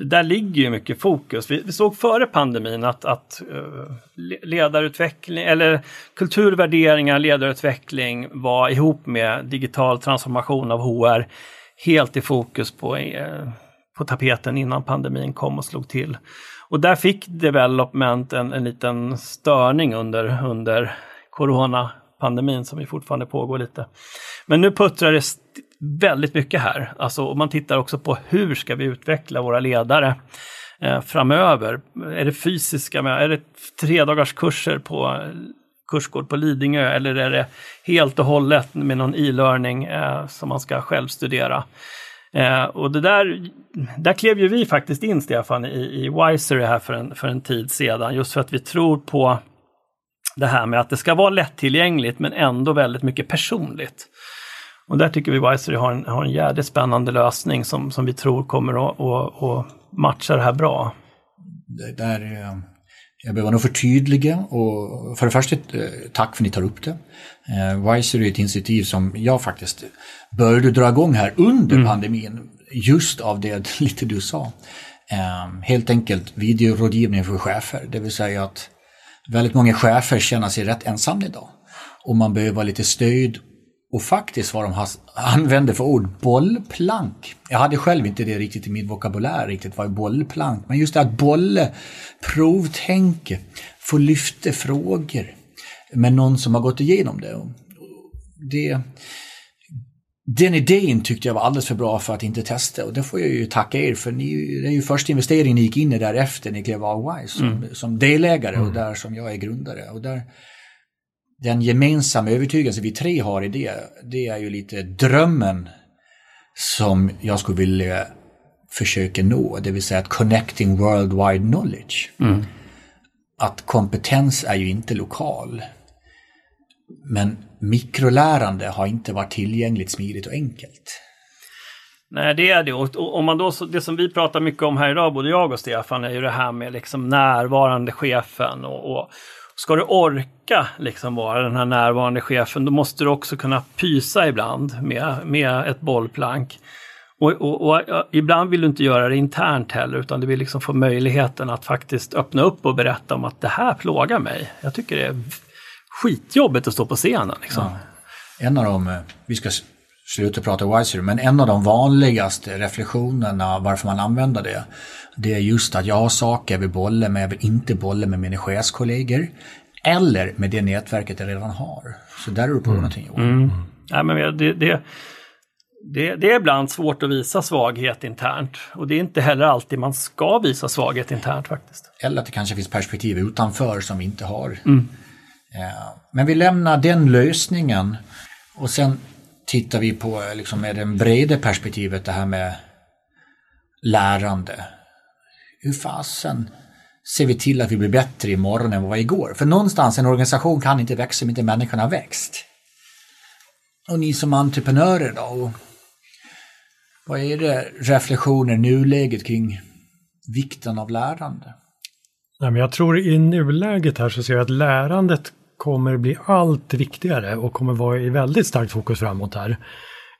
Det där ligger ju mycket fokus. Vi, vi såg före pandemin att, att uh, ledarutveckling eller kulturvärderingar, ledarutveckling var ihop med digital transformation av HR helt i fokus på, uh, på tapeten innan pandemin kom och slog till. Och där fick development en, en liten störning under, under coronapandemin som ju fortfarande pågår lite. Men nu puttrar det väldigt mycket här. Alltså om man tittar också på hur ska vi utveckla våra ledare eh, framöver? Är det fysiska, är det tredagars kurser på kursgård på Lidingö eller är det helt och hållet med någon e-learning eh, som man ska själv studera? Eh, och det där, där klev ju vi faktiskt in, Stefan, i, i Wisery här för en, för en tid sedan, just för att vi tror på det här med att det ska vara lättillgängligt men ändå väldigt mycket personligt. Och där tycker vi Wisery har en, har en jävligt spännande lösning som, som vi tror kommer att, att, att matcha det här bra. Det där, eh, jag behöver nog förtydliga och för det första eh, tack för att ni tar upp det. Eh, Wisery är ett initiativ som jag faktiskt började dra igång här under mm. pandemin, just av det lite du sa. Helt enkelt videorådgivning för chefer, det vill säga att väldigt många chefer känner sig rätt ensamma idag. Och man behöver lite stöd och faktiskt vad de använde för ord, bollplank. Jag hade själv inte det riktigt i min vokabulär, riktigt vad är bollplank. Men just det att bolle, provtänke, få lyfta frågor med någon som har gått igenom det. det den idén tyckte jag var alldeles för bra för att inte testa och det får jag ju tacka er för. Ni, det är ju första investeringen ni gick in i därefter, ni klev av Wise som, mm. som delägare och mm. där som jag är grundare. Och där, den gemensamma övertygelse vi tre har i det, det är ju lite drömmen som jag skulle vilja försöka nå, det vill säga att connecting worldwide knowledge. Mm. Att kompetens är ju inte lokal. Men mikrolärande har inte varit tillgängligt, smidigt och enkelt. Nej, det är det. Och om man då, det som vi pratar mycket om här idag, både jag och Stefan, är ju det här med liksom närvarande chefen och, och Ska du orka liksom vara den här närvarande chefen, då måste du också kunna pysa ibland med, med ett bollplank. Och, och, och, och, ibland vill du inte göra det internt heller, utan du vill liksom få möjligheten att faktiskt öppna upp och berätta om att det här plågar mig. Jag tycker det är skitjobbigt att stå på scenen. Liksom. Ja. En av de, eh, vi ska sluta prata Wiser, men en av de vanligaste reflektionerna varför man använder det, det är just att jag har saker jag vill bolla med, jag vill inte bolla med mina chefskollegor eller med det nätverket jag redan har. Så där är du på mm. någonting Johan. Mm. Ja, men det, det, det, det, är ibland svårt att visa svaghet internt och det är inte heller alltid man ska visa svaghet internt faktiskt. Eller att det kanske finns perspektiv utanför som vi inte har. Mm. Men vi lämnar den lösningen och sen tittar vi på liksom, med det breda perspektivet det här med lärande. Hur fasen ser vi till att vi blir bättre imorgon än vad vi var igår? För någonstans en organisation kan inte växa om inte människan har växt. Och ni som entreprenörer då? Vad är det reflektioner nuläget kring vikten av lärande? Nej, men jag tror i nuläget här så ser jag att lärandet kommer bli allt viktigare och kommer vara i väldigt starkt fokus framåt här.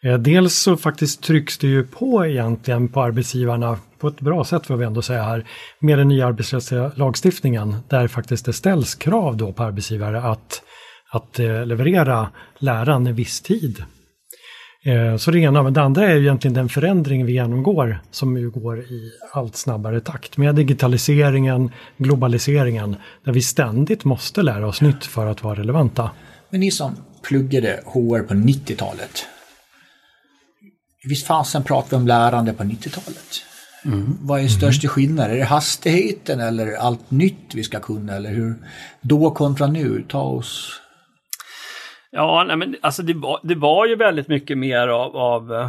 Eh, dels så faktiskt trycks det ju på egentligen på arbetsgivarna på ett bra sätt får vi ändå säga här med den nya arbetsrättsliga lagstiftningen där faktiskt det ställs krav då på arbetsgivare att, att eh, leverera läraren en viss tid eh, så det ena, men det andra är egentligen den förändring vi genomgår som ju går i allt snabbare takt med digitaliseringen, globaliseringen, där vi ständigt måste lära oss nytt för att vara relevanta. Men ni som pluggade HR på 90-talet, visst fasen pratar vi om lärande på 90-talet? Mm. Vad är största mm. skillnaden? Är det hastigheten eller allt nytt vi ska kunna? Eller hur? Då kontra nu, ta oss Ja, nej, men alltså det var, det var ju väldigt mycket mer av, av eh,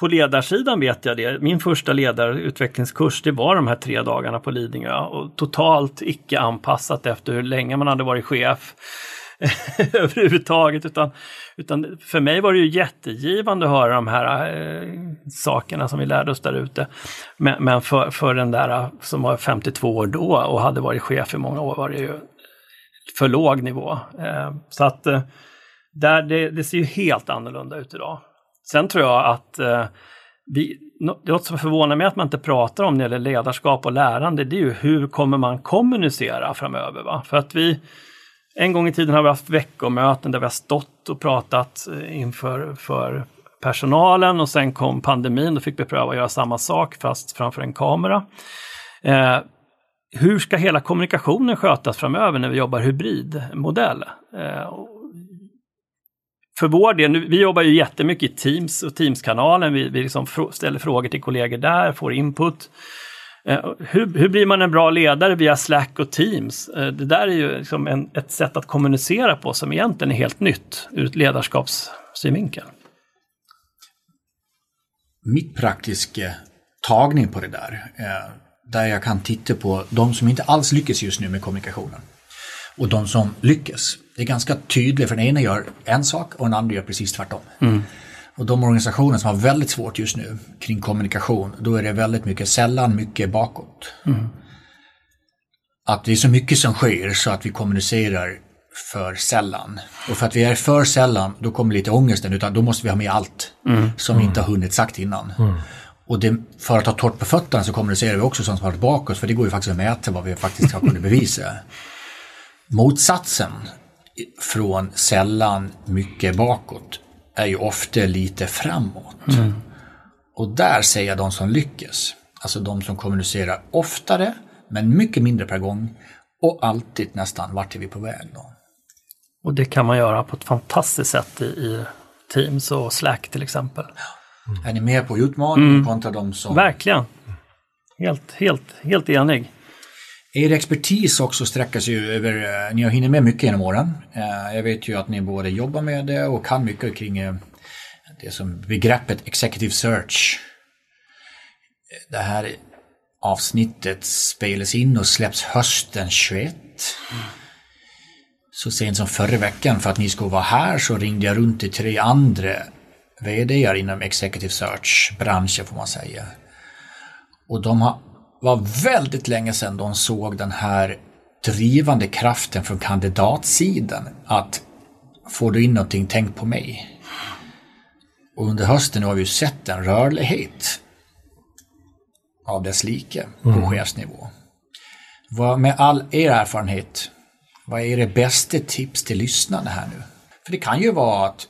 på ledarsidan vet jag det. Min första ledarutvecklingskurs det var de här tre dagarna på Lidingö och totalt icke anpassat efter hur länge man hade varit chef överhuvudtaget. Utan, utan för mig var det ju jättegivande att höra de här eh, sakerna som vi lärde oss där ute. Men, men för, för den där eh, som var 52 år då och hade varit chef i många år var det ju för låg nivå. Eh, så att eh, där det, det, ser ju helt annorlunda ut idag. Sen tror jag att eh, vi, något som förvånar mig att man inte pratar om när det gäller ledarskap och lärande, det är ju hur kommer man kommunicera framöver? Va? För att vi, en gång i tiden har vi haft veckomöten där vi har stått och pratat eh, inför för personalen och sen kom pandemin, då fick vi pröva att göra samma sak fast framför en kamera. Eh, hur ska hela kommunikationen skötas framöver när vi jobbar hybridmodell? Eh, för vår del, vi jobbar ju jättemycket i Teams och Teams-kanalen. Vi, vi liksom ställer frågor till kollegor där, får input. Eh, hur, hur, blir man en bra ledare via Slack och Teams? Eh, det där är ju liksom en, ett sätt att kommunicera på som egentligen är helt nytt ur ett ledarskapssynvinkel. Mitt praktiska tagning på det där, eh, där jag kan titta på de som inte alls lyckas just nu med kommunikationen och de som lyckas. Det är ganska tydligt för den ena gör en sak och den andra gör precis tvärtom. Mm. Och de organisationer som har väldigt svårt just nu kring kommunikation, då är det väldigt mycket sällan mycket bakåt. Mm. Att det är så mycket som sker så att vi kommunicerar för sällan. Och för att vi är för sällan, då kommer lite ångesten, utan då måste vi ha med allt mm. som vi inte har hunnit sagt innan. Mm. Och det, för att ha torrt på fötterna så kommunicerar vi också sånt som har varit bakåt, för det går ju faktiskt att mäta vad vi faktiskt har kunnat bevisa. Motsatsen från sällan mycket bakåt är ju ofta lite framåt. Mm. Och där säger jag de som lyckas, alltså de som kommunicerar oftare men mycket mindre per gång och alltid nästan vart är vi på väg då. Och det kan man göra på ett fantastiskt sätt i, i Teams och Slack till exempel. Mm. Är ni med på utmaningen mm. kontra de som... Verkligen. Helt, helt, helt enig. Er expertis också sträcker sig över, eh, ni har hunnit med mycket genom åren. Eh, jag vet ju att ni både jobbar med det och kan mycket kring eh, det som begreppet executive search. Det här avsnittet spelas in och släpps hösten 21. Så sent som förra veckan för att ni skulle vara här så ringde jag runt till tre andra VD inom executive search-branschen får man säga. Och de har var väldigt länge sedan de såg den här drivande kraften från kandidatsidan att får du in någonting, tänk på mig. Och under hösten har vi ju sett en rörlighet av dess like på mm. chefsnivå. Vad, med all er erfarenhet, vad är era bästa tips till lyssnarna här nu? För det kan ju vara att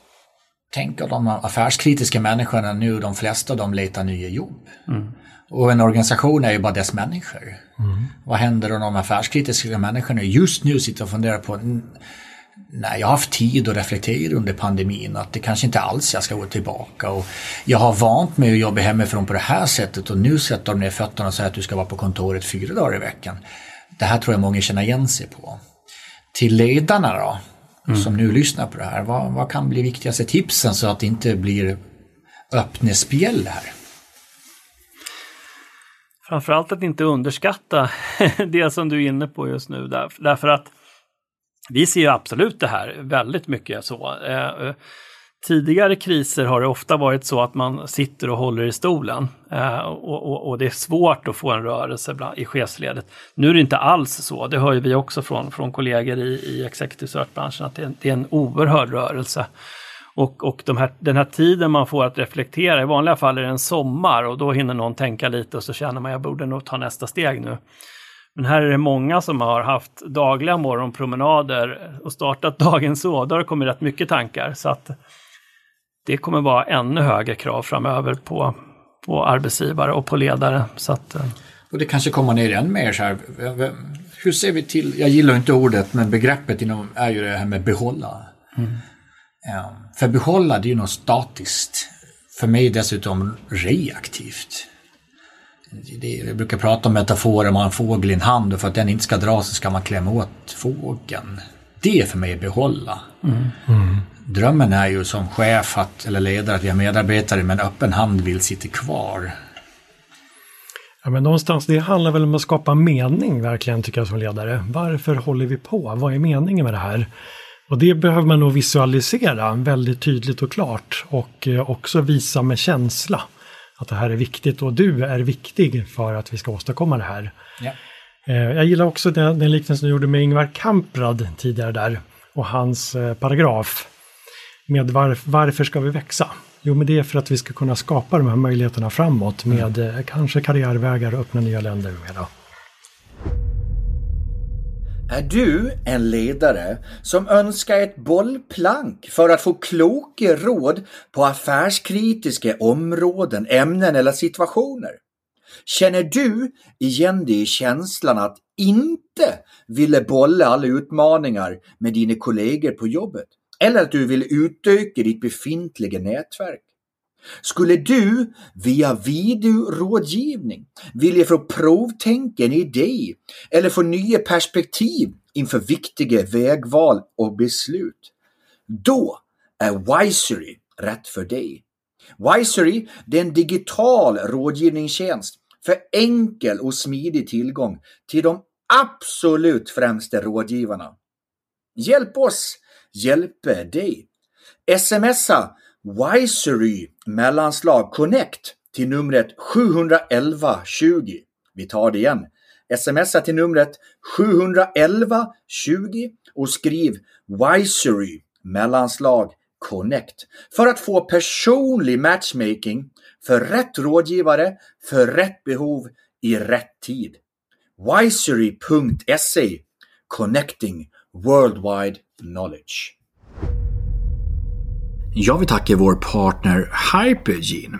tänka de affärskritiska människorna nu, de flesta av dem letar nya jobb. Mm. Och en organisation är ju bara dess människor. Mm. Vad händer om de affärskritiska människorna just nu sitter och funderar på Nej, jag har haft tid att reflektera under pandemin att det kanske inte alls jag ska gå tillbaka. Och jag har vant mig att jobba hemifrån på det här sättet och nu sätter de ner fötterna och säger att du ska vara på kontoret fyra dagar i veckan. Det här tror jag många känner igen sig på. Till ledarna då, mm. som nu lyssnar på det här, vad, vad kan bli viktigaste tipsen så att det inte blir öppna spjäll här? Framförallt att inte underskatta det som du är inne på just nu. Där, därför att vi ser ju absolut det här väldigt mycket så. Eh, tidigare kriser har det ofta varit så att man sitter och håller i stolen eh, och, och, och, det är svårt att få en rörelse bland, i chefsledet. Nu är det inte alls så, det hör ju vi också från, från kollegor i, i executive search-branschen, att det är, det är en oerhörd rörelse. Och, och de här, den här tiden man får att reflektera, i vanliga fall är det en sommar och då hinner någon tänka lite och så känner man jag borde nog ta nästa steg nu. Men här är det många som har haft dagliga morgonpromenader och startat dagen så. Då har det kommit rätt mycket tankar. Så att det kommer vara ännu högre krav framöver på, på arbetsgivare och på ledare. Så att, eh, och det kanske kommer ner än mer så här. Hur ser vi till, jag gillar inte ordet, men begreppet inom, är ju det här med behålla. Mm. Ehm, för behålla det är ju något statiskt. För mig dessutom reaktivt. Det, jag brukar prata om metaforer, man har en fågel i en hand och för att den inte ska dra så ska man klämma åt fågeln. Det är för mig behålla. Mm. Mm. Drömmen är ju som chef att, eller ledare att vi har medarbetare med en öppen hand vill sitta kvar. Ja, men någonstans, det handlar väl om att skapa mening verkligen tycker jag som ledare. Varför håller vi på? Vad är meningen med det här? Och det behöver man nog visualisera väldigt tydligt och klart och eh, också visa med känsla att det här är viktigt och du är viktig för att vi ska åstadkomma det här. Ja. Eh, jag gillar också den, den liknelsen du gjorde med Ingvar Kamprad tidigare där och hans eh, paragraf med var, varför ska vi växa? Jo, men det är för att vi ska kunna skapa de här möjligheterna framåt med mm. kanske karriärvägar och öppna nya länder med. Är du en ledare som önskar ett bollplank för att få kloka råd på affärskritiska områden, ämnen eller situationer? Känner du igen dig i känslan att inte ville bolla alla utmaningar med dina kollegor på jobbet? Eller att du vill utöka ditt befintliga nätverk? Skulle du via videorådgivning vilja få provtänka en idé eller få nya perspektiv inför viktiga vägval och beslut? Då är Wisery rätt för dig. Wisery är en digital rådgivningstjänst för enkel och smidig tillgång till de absolut främsta rådgivarna. Hjälp oss hjälpa dig. Smsa Wisery mellanslag Connect till numret 711 20. Vi tar det igen. Smsa till numret 711 20 och skriv Wisery mellanslag Connect för att få personlig matchmaking för rätt rådgivare för rätt behov i rätt tid. Wisery.se Connecting Worldwide Knowledge. Jag vill tacka vår partner Hypergene.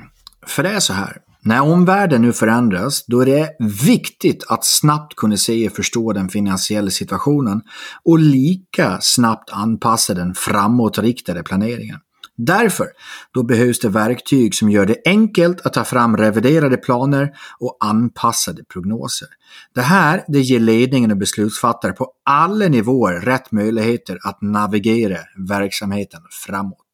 För det är så här. När omvärlden nu förändras, då är det viktigt att snabbt kunna se och förstå den finansiella situationen och lika snabbt anpassa den framåtriktade planeringen. Därför, då behövs det verktyg som gör det enkelt att ta fram reviderade planer och anpassade prognoser. Det här det ger ledningen och beslutsfattare på alla nivåer rätt möjligheter att navigera verksamheten framåt.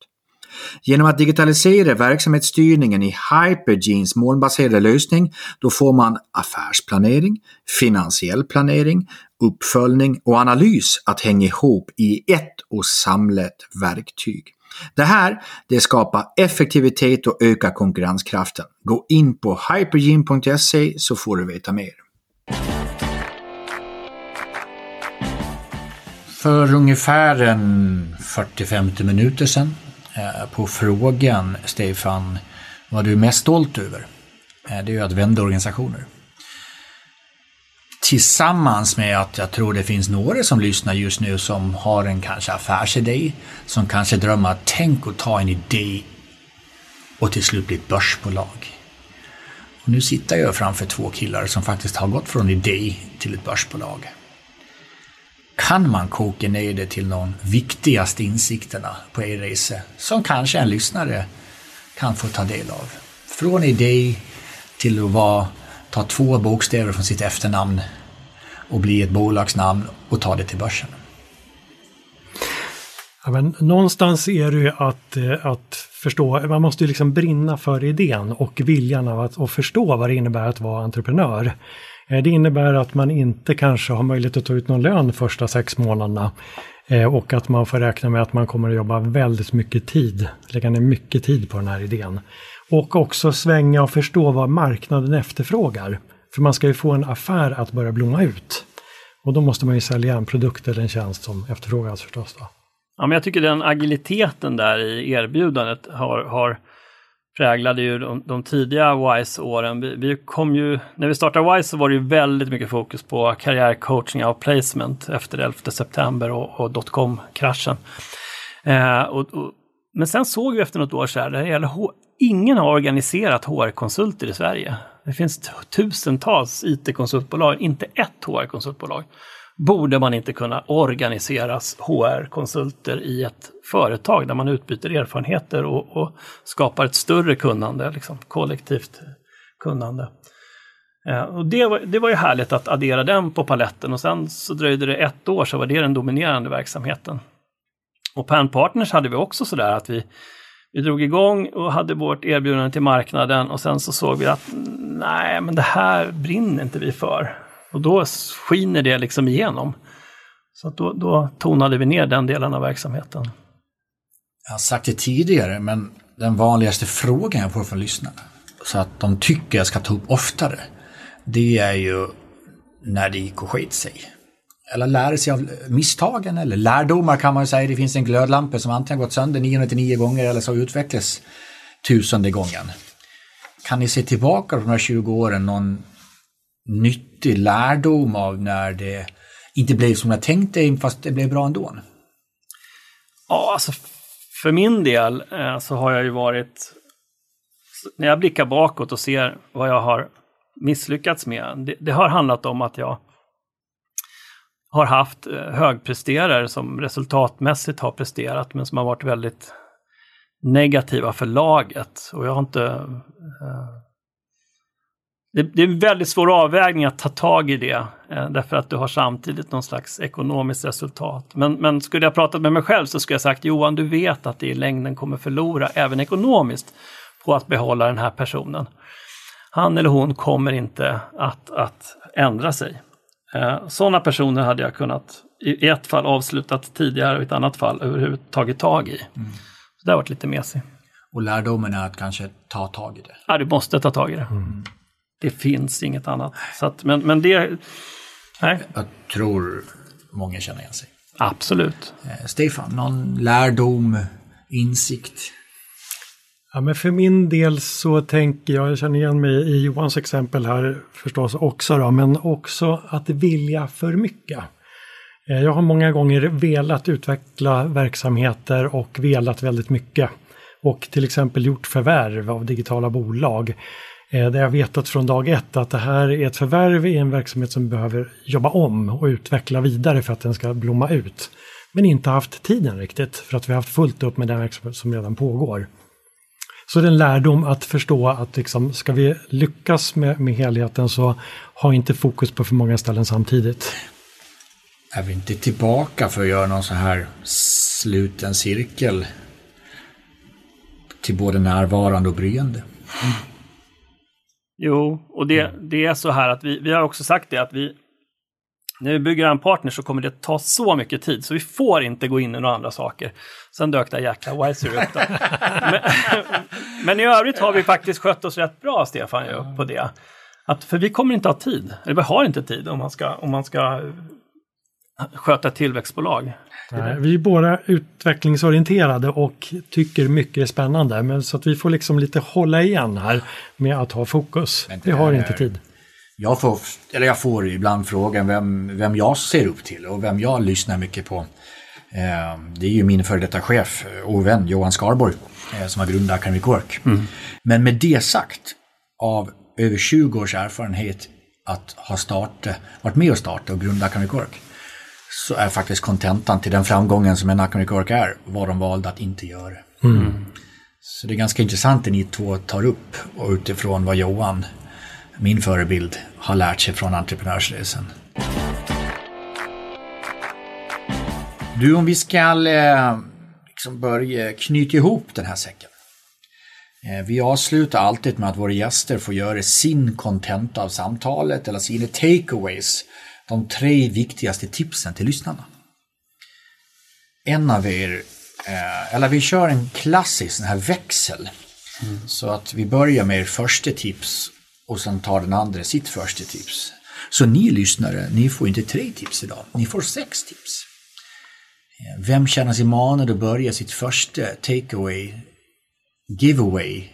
Genom att digitalisera verksamhetsstyrningen i Hypergenes molnbaserade lösning då får man affärsplanering, finansiell planering, uppföljning och analys att hänga ihop i ett och samlat verktyg. Det här det skapar effektivitet och ökar konkurrenskraften. Gå in på hypergene.se så får du veta mer. För ungefär en 40-50 minuter sedan Eh, på frågan, Stefan, vad du är mest stolt över? Eh, det är ju att vända organisationer. Tillsammans med att jag tror det finns några som lyssnar just nu som har en kanske affärsidé, som kanske drömmer att tänk att ta en idé och till slut bli ett börsbolag. Och nu sitter jag framför två killar som faktiskt har gått från idé till ett börsbolag kan man koka ner det till de viktigaste insikterna på er resa som kanske en lyssnare kan få ta del av. Från idé till att vara, ta två bokstäver från sitt efternamn och bli ett bolagsnamn och ta det till börsen. Ja, men någonstans är det ju att, eh, att förstå, man måste ju liksom brinna för idén och viljan av att och förstå vad det innebär att vara entreprenör. Eh, det innebär att man inte kanske har möjlighet att ta ut någon lön första sex månaderna eh, och att man får räkna med att man kommer att jobba väldigt mycket tid, lägga ner mycket tid på den här idén. Och också svänga och förstå vad marknaden efterfrågar. För man ska ju få en affär att börja blomma ut. Och då måste man ju sälja en produkt eller en tjänst som efterfrågas förstås. Då. Ja, men jag tycker den agiliteten där i erbjudandet har, har präglade ju de, de tidiga WISE-åren. Vi, vi, kom ju, när vi startade WISE så var det ju väldigt mycket fokus på karriärcoaching och placement efter 11 september och, och dotcom-kraschen. Eh, och, och, men sen såg vi efter något år så här, det gäller ingen har organiserat HR-konsulter i Sverige. Det finns tusentals IT-konsultbolag, inte ett HR-konsultbolag borde man inte kunna organiseras HR-konsulter i ett företag där man utbyter erfarenheter och, och skapar ett större kunnande, liksom, kollektivt kunnande. Eh, och det, var, det var ju härligt att addera den på paletten och sen så dröjde det ett år så var det den dominerande verksamheten. Och Pan Partners hade vi också sådär att vi, vi drog igång och hade vårt erbjudande till marknaden och sen så såg vi att nej, men det här brinner inte vi för. Och då skiner det liksom igenom. Så då, då tonade vi ner den delen av verksamheten. Jag har sagt det tidigare, men den vanligaste frågan jag får från lyssnarna, så att de tycker jag ska ta upp oftare, det är ju när det gick och skit sig. Eller lära sig av misstagen, eller lärdomar kan man säga. Det finns en glödlampa som antingen gått sönder 999 gånger eller så utvecklas tusende gången. Kan ni se tillbaka på de här 20 åren någon nyttig lärdom av när det inte blev som jag tänkte fast det blev bra ändå? Ja, alltså för min del eh, så har jag ju varit, när jag blickar bakåt och ser vad jag har misslyckats med, det, det har handlat om att jag har haft eh, högpresterare som resultatmässigt har presterat men som har varit väldigt negativa för laget. Och jag har inte... Eh, det, det, är en väldigt svår avvägning att ta tag i det, eh, därför att du har samtidigt någon slags ekonomiskt resultat. Men, men skulle jag pratat med mig själv så skulle jag sagt Johan, du vet att det i längden kommer förlora, även ekonomiskt, på att behålla den här personen. Han eller hon kommer inte att, att ändra sig. Eh, sådana personer hade jag kunnat i ett fall avslutat tidigare och i ett annat fall överhuvudtaget tagit tag i. Mm. Så det har varit lite mesigt. Och lärdomen är att kanske ta tag i det? Ja, du måste ta tag i det. Mm. Det finns inget annat. Så att, men, men det... Nej. Jag tror många känner igen sig. Absolut. Eh, Stefan, någon lärdom, insikt? Ja, men för min del så tänker jag, jag känner igen mig i Johans exempel här förstås också då, men också att vilja för mycket. Eh, jag har många gånger velat utveckla verksamheter och velat väldigt mycket. Och till exempel gjort förvärv av digitala bolag. Eh, där jag vetat från dag ett att det här är ett förvärv i en verksamhet som behöver jobba om och utveckla vidare för att den ska blomma ut. Men inte haft tiden riktigt för att vi har haft fullt upp med den verksamhet som redan pågår. Så det är en lärdom att förstå att liksom, ska vi lyckas med, med helheten så ha inte fokus på för många ställen samtidigt. Är vi inte tillbaka för att göra någon så här sluten cirkel till både närvarande och bryende? Mm. Jo, och det, det är så här att vi, vi har också sagt det att vi när vi bygger en partner så kommer det ta så mycket tid så vi får inte gå in i några andra saker. Sen dök det jäkla Wiser upp då. men, men, i övrigt har vi faktiskt skött oss rätt bra, Stefan, på det. Att, för vi kommer inte ha tid, eller vi har inte tid om man ska, om man ska sköta ett tillväxtbolag. Nej, vi är båda utvecklingsorienterade och tycker mycket är spännande. Men så att vi får liksom lite hålla igen här med att ha fokus. Vi har inte tid. Jag får, eller jag får ibland frågan vem, vem jag ser upp till och vem jag lyssnar mycket på. Eh, det är ju min före detta chef och vän Johan Skarborg eh, som har grundat Academic Work. Mm. Men med det sagt, av över 20 års erfarenhet att ha startat, varit med och startat och grundat Academic Work så är faktiskt kontentan till den framgången som en Academic Work är vad de valde att inte göra. Mm. Så det är ganska intressant det ni två tar upp och utifrån vad Johan min förebild har lärt sig från entreprenörsresan. Du, om vi ska eh, liksom börja knyta ihop den här säcken. Eh, vi avslutar alltid med att våra gäster får göra sin content av samtalet eller sina takeaways. De tre viktigaste tipsen till lyssnarna. En av er, eh, eller vi kör en klassisk sån här växel. Mm. Så att vi börjar med er första tips och sen tar den andra sitt första tips. Så ni lyssnare, ni får inte tre tips idag, ni får sex tips. Eh, vem känner sig manad att börja sitt första takeaway, giveaway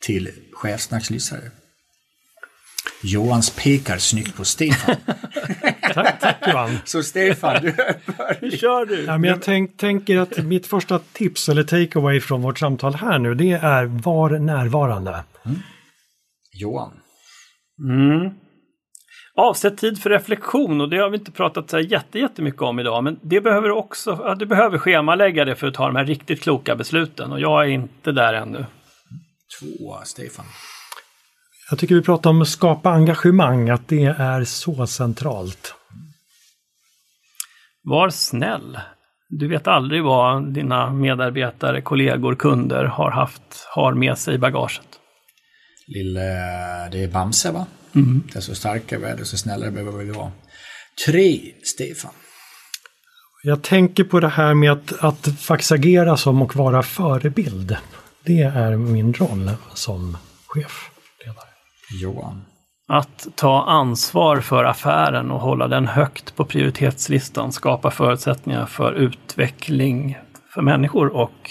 till chefsnackslyssnare? Johans pekar snyggt på Stefan. tack, tack Johan. Så Stefan, du Hur kör du? Ja, men jag tänk, tänker att mitt första tips eller takeaway från vårt samtal här nu, det är var närvarande. Mm. Johan. Mm. Avsätt tid för reflektion och det har vi inte pratat så jätte, jättemycket om idag. Men det behöver också, ja, du behöver schemalägga det för att ta de här riktigt kloka besluten och jag är inte där ännu. Två, Stefan. Jag tycker vi pratar om att skapa engagemang, att det är så centralt. Var snäll. Du vet aldrig vad dina medarbetare, kollegor, kunder har haft, har med sig i bagaget. Lille, det är Bamse va? Mm. Desto starkare vi är, desto snällare behöver vi vara. Tre, Stefan. Jag tänker på det här med att, att faktiskt agera som och vara förebild. Det är min roll som chef. Johan. Att ta ansvar för affären och hålla den högt på prioritetslistan skapar förutsättningar för utveckling för människor och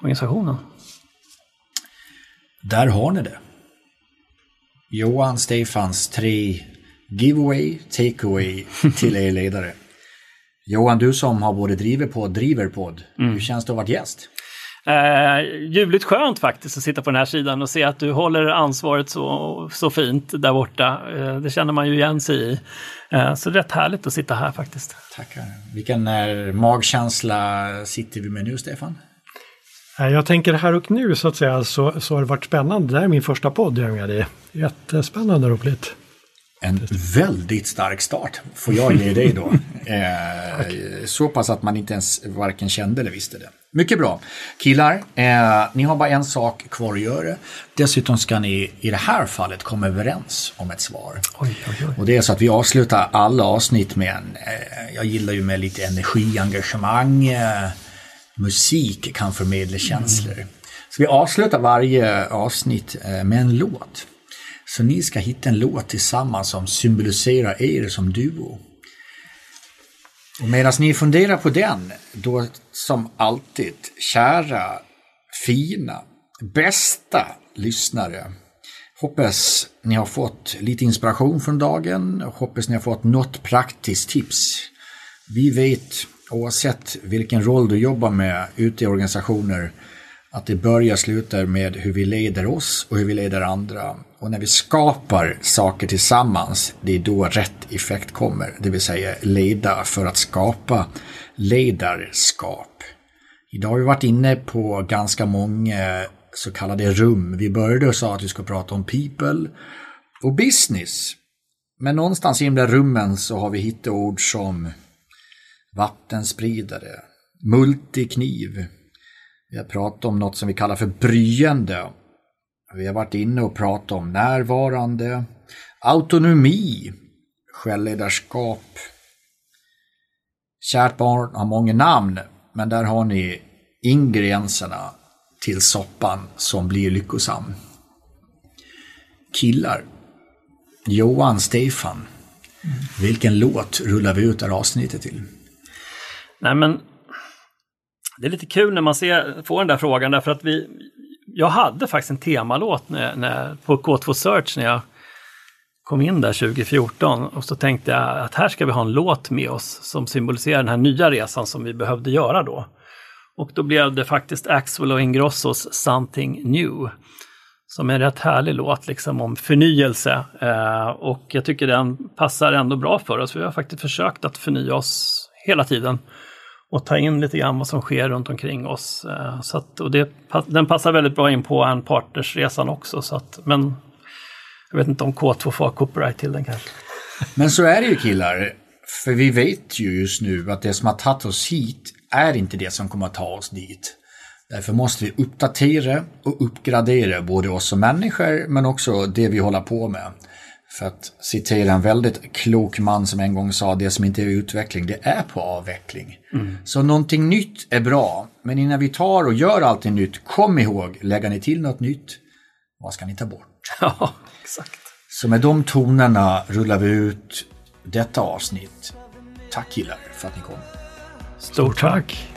organisationen. Där har ni det. Johan Stefans tre giveaway, takeaway till er ledare. Johan, du som har både driver podd, driver podd. Hur känns det att vara gäst? Eh, ljuvligt skönt faktiskt att sitta på den här sidan och se att du håller ansvaret så, så fint där borta. Eh, det känner man ju igen sig i. Eh, så det är rätt härligt att sitta här faktiskt. Tackar. Vilken eh, magkänsla sitter vi med nu, Stefan? Eh, Jag tänker här och nu så att säga så, så har det varit spännande. Det här är min första podd jag är med i. Jättespännande och roligt. En väldigt stark start får jag ge dig då. eh, så pass att man inte ens varken kände eller visste det. Mycket bra. Killar, eh, ni har bara en sak kvar att göra. Dessutom ska ni i det här fallet komma överens om ett svar. Oj, oj, oj. Och det är så att vi avslutar alla avsnitt med en, eh, jag gillar ju med lite energi, engagemang, eh, musik kan förmedla känslor. Så vi avslutar varje avsnitt eh, med en låt. Så ni ska hitta en låt tillsammans som symboliserar er som duo. Och medan ni funderar på den, då som alltid, kära, fina, bästa lyssnare. Hoppas ni har fått lite inspiration från dagen. Hoppas ni har fått något praktiskt tips. Vi vet, oavsett vilken roll du jobbar med ute i organisationer, att det börjar och slutar med hur vi leder oss och hur vi leder andra. Och när vi skapar saker tillsammans, det är då rätt effekt kommer. Det vill säga leda för att skapa ledarskap. Idag har vi varit inne på ganska många så kallade rum. Vi började och sa att vi ska prata om people och business. Men någonstans i de där rummen så har vi hittat ord som vattenspridare, multikniv. Vi har pratat om något som vi kallar för bryende. Vi har varit inne och pratat om närvarande, autonomi, självledarskap. Kärt barn har många namn, men där har ni ingredienserna till soppan som blir lyckosam. Killar. Johan, Stefan. Vilken låt rullar vi ut det här avsnittet till? Nej, men det är lite kul när man ser, får den där frågan därför att vi, jag hade faktiskt en temalåt när, när, på K2 Search när jag kom in där 2014 och så tänkte jag att här ska vi ha en låt med oss som symboliserar den här nya resan som vi behövde göra då. Och då blev det faktiskt Axwell och Ingrossos Something New. Som är en rätt härlig låt liksom om förnyelse. Eh, och jag tycker den passar ändå bra för oss. Vi har faktiskt försökt att förnya oss hela tiden. Och ta in lite grann vad som sker runt omkring oss. Eh, så att, och det, den passar väldigt bra in på en partnersresan också. Så att, men jag vet inte om K2 får ha copyright till den kanske. Men så är det ju killar. För vi vet ju just nu att det som har tagit oss hit är inte det som kommer att ta oss dit. Därför måste vi uppdatera och uppgradera både oss som människor men också det vi håller på med. För att citera en väldigt klok man som en gång sa det som inte är utveckling, det är på avveckling. Så någonting nytt är bra, men innan vi tar och gör allting nytt, kom ihåg, lägger ni till något nytt, vad ska ni ta bort? Ja, exakt. Så med de tonerna rullar vi ut detta avsnitt. Tack killar för att ni kom. Stort tack.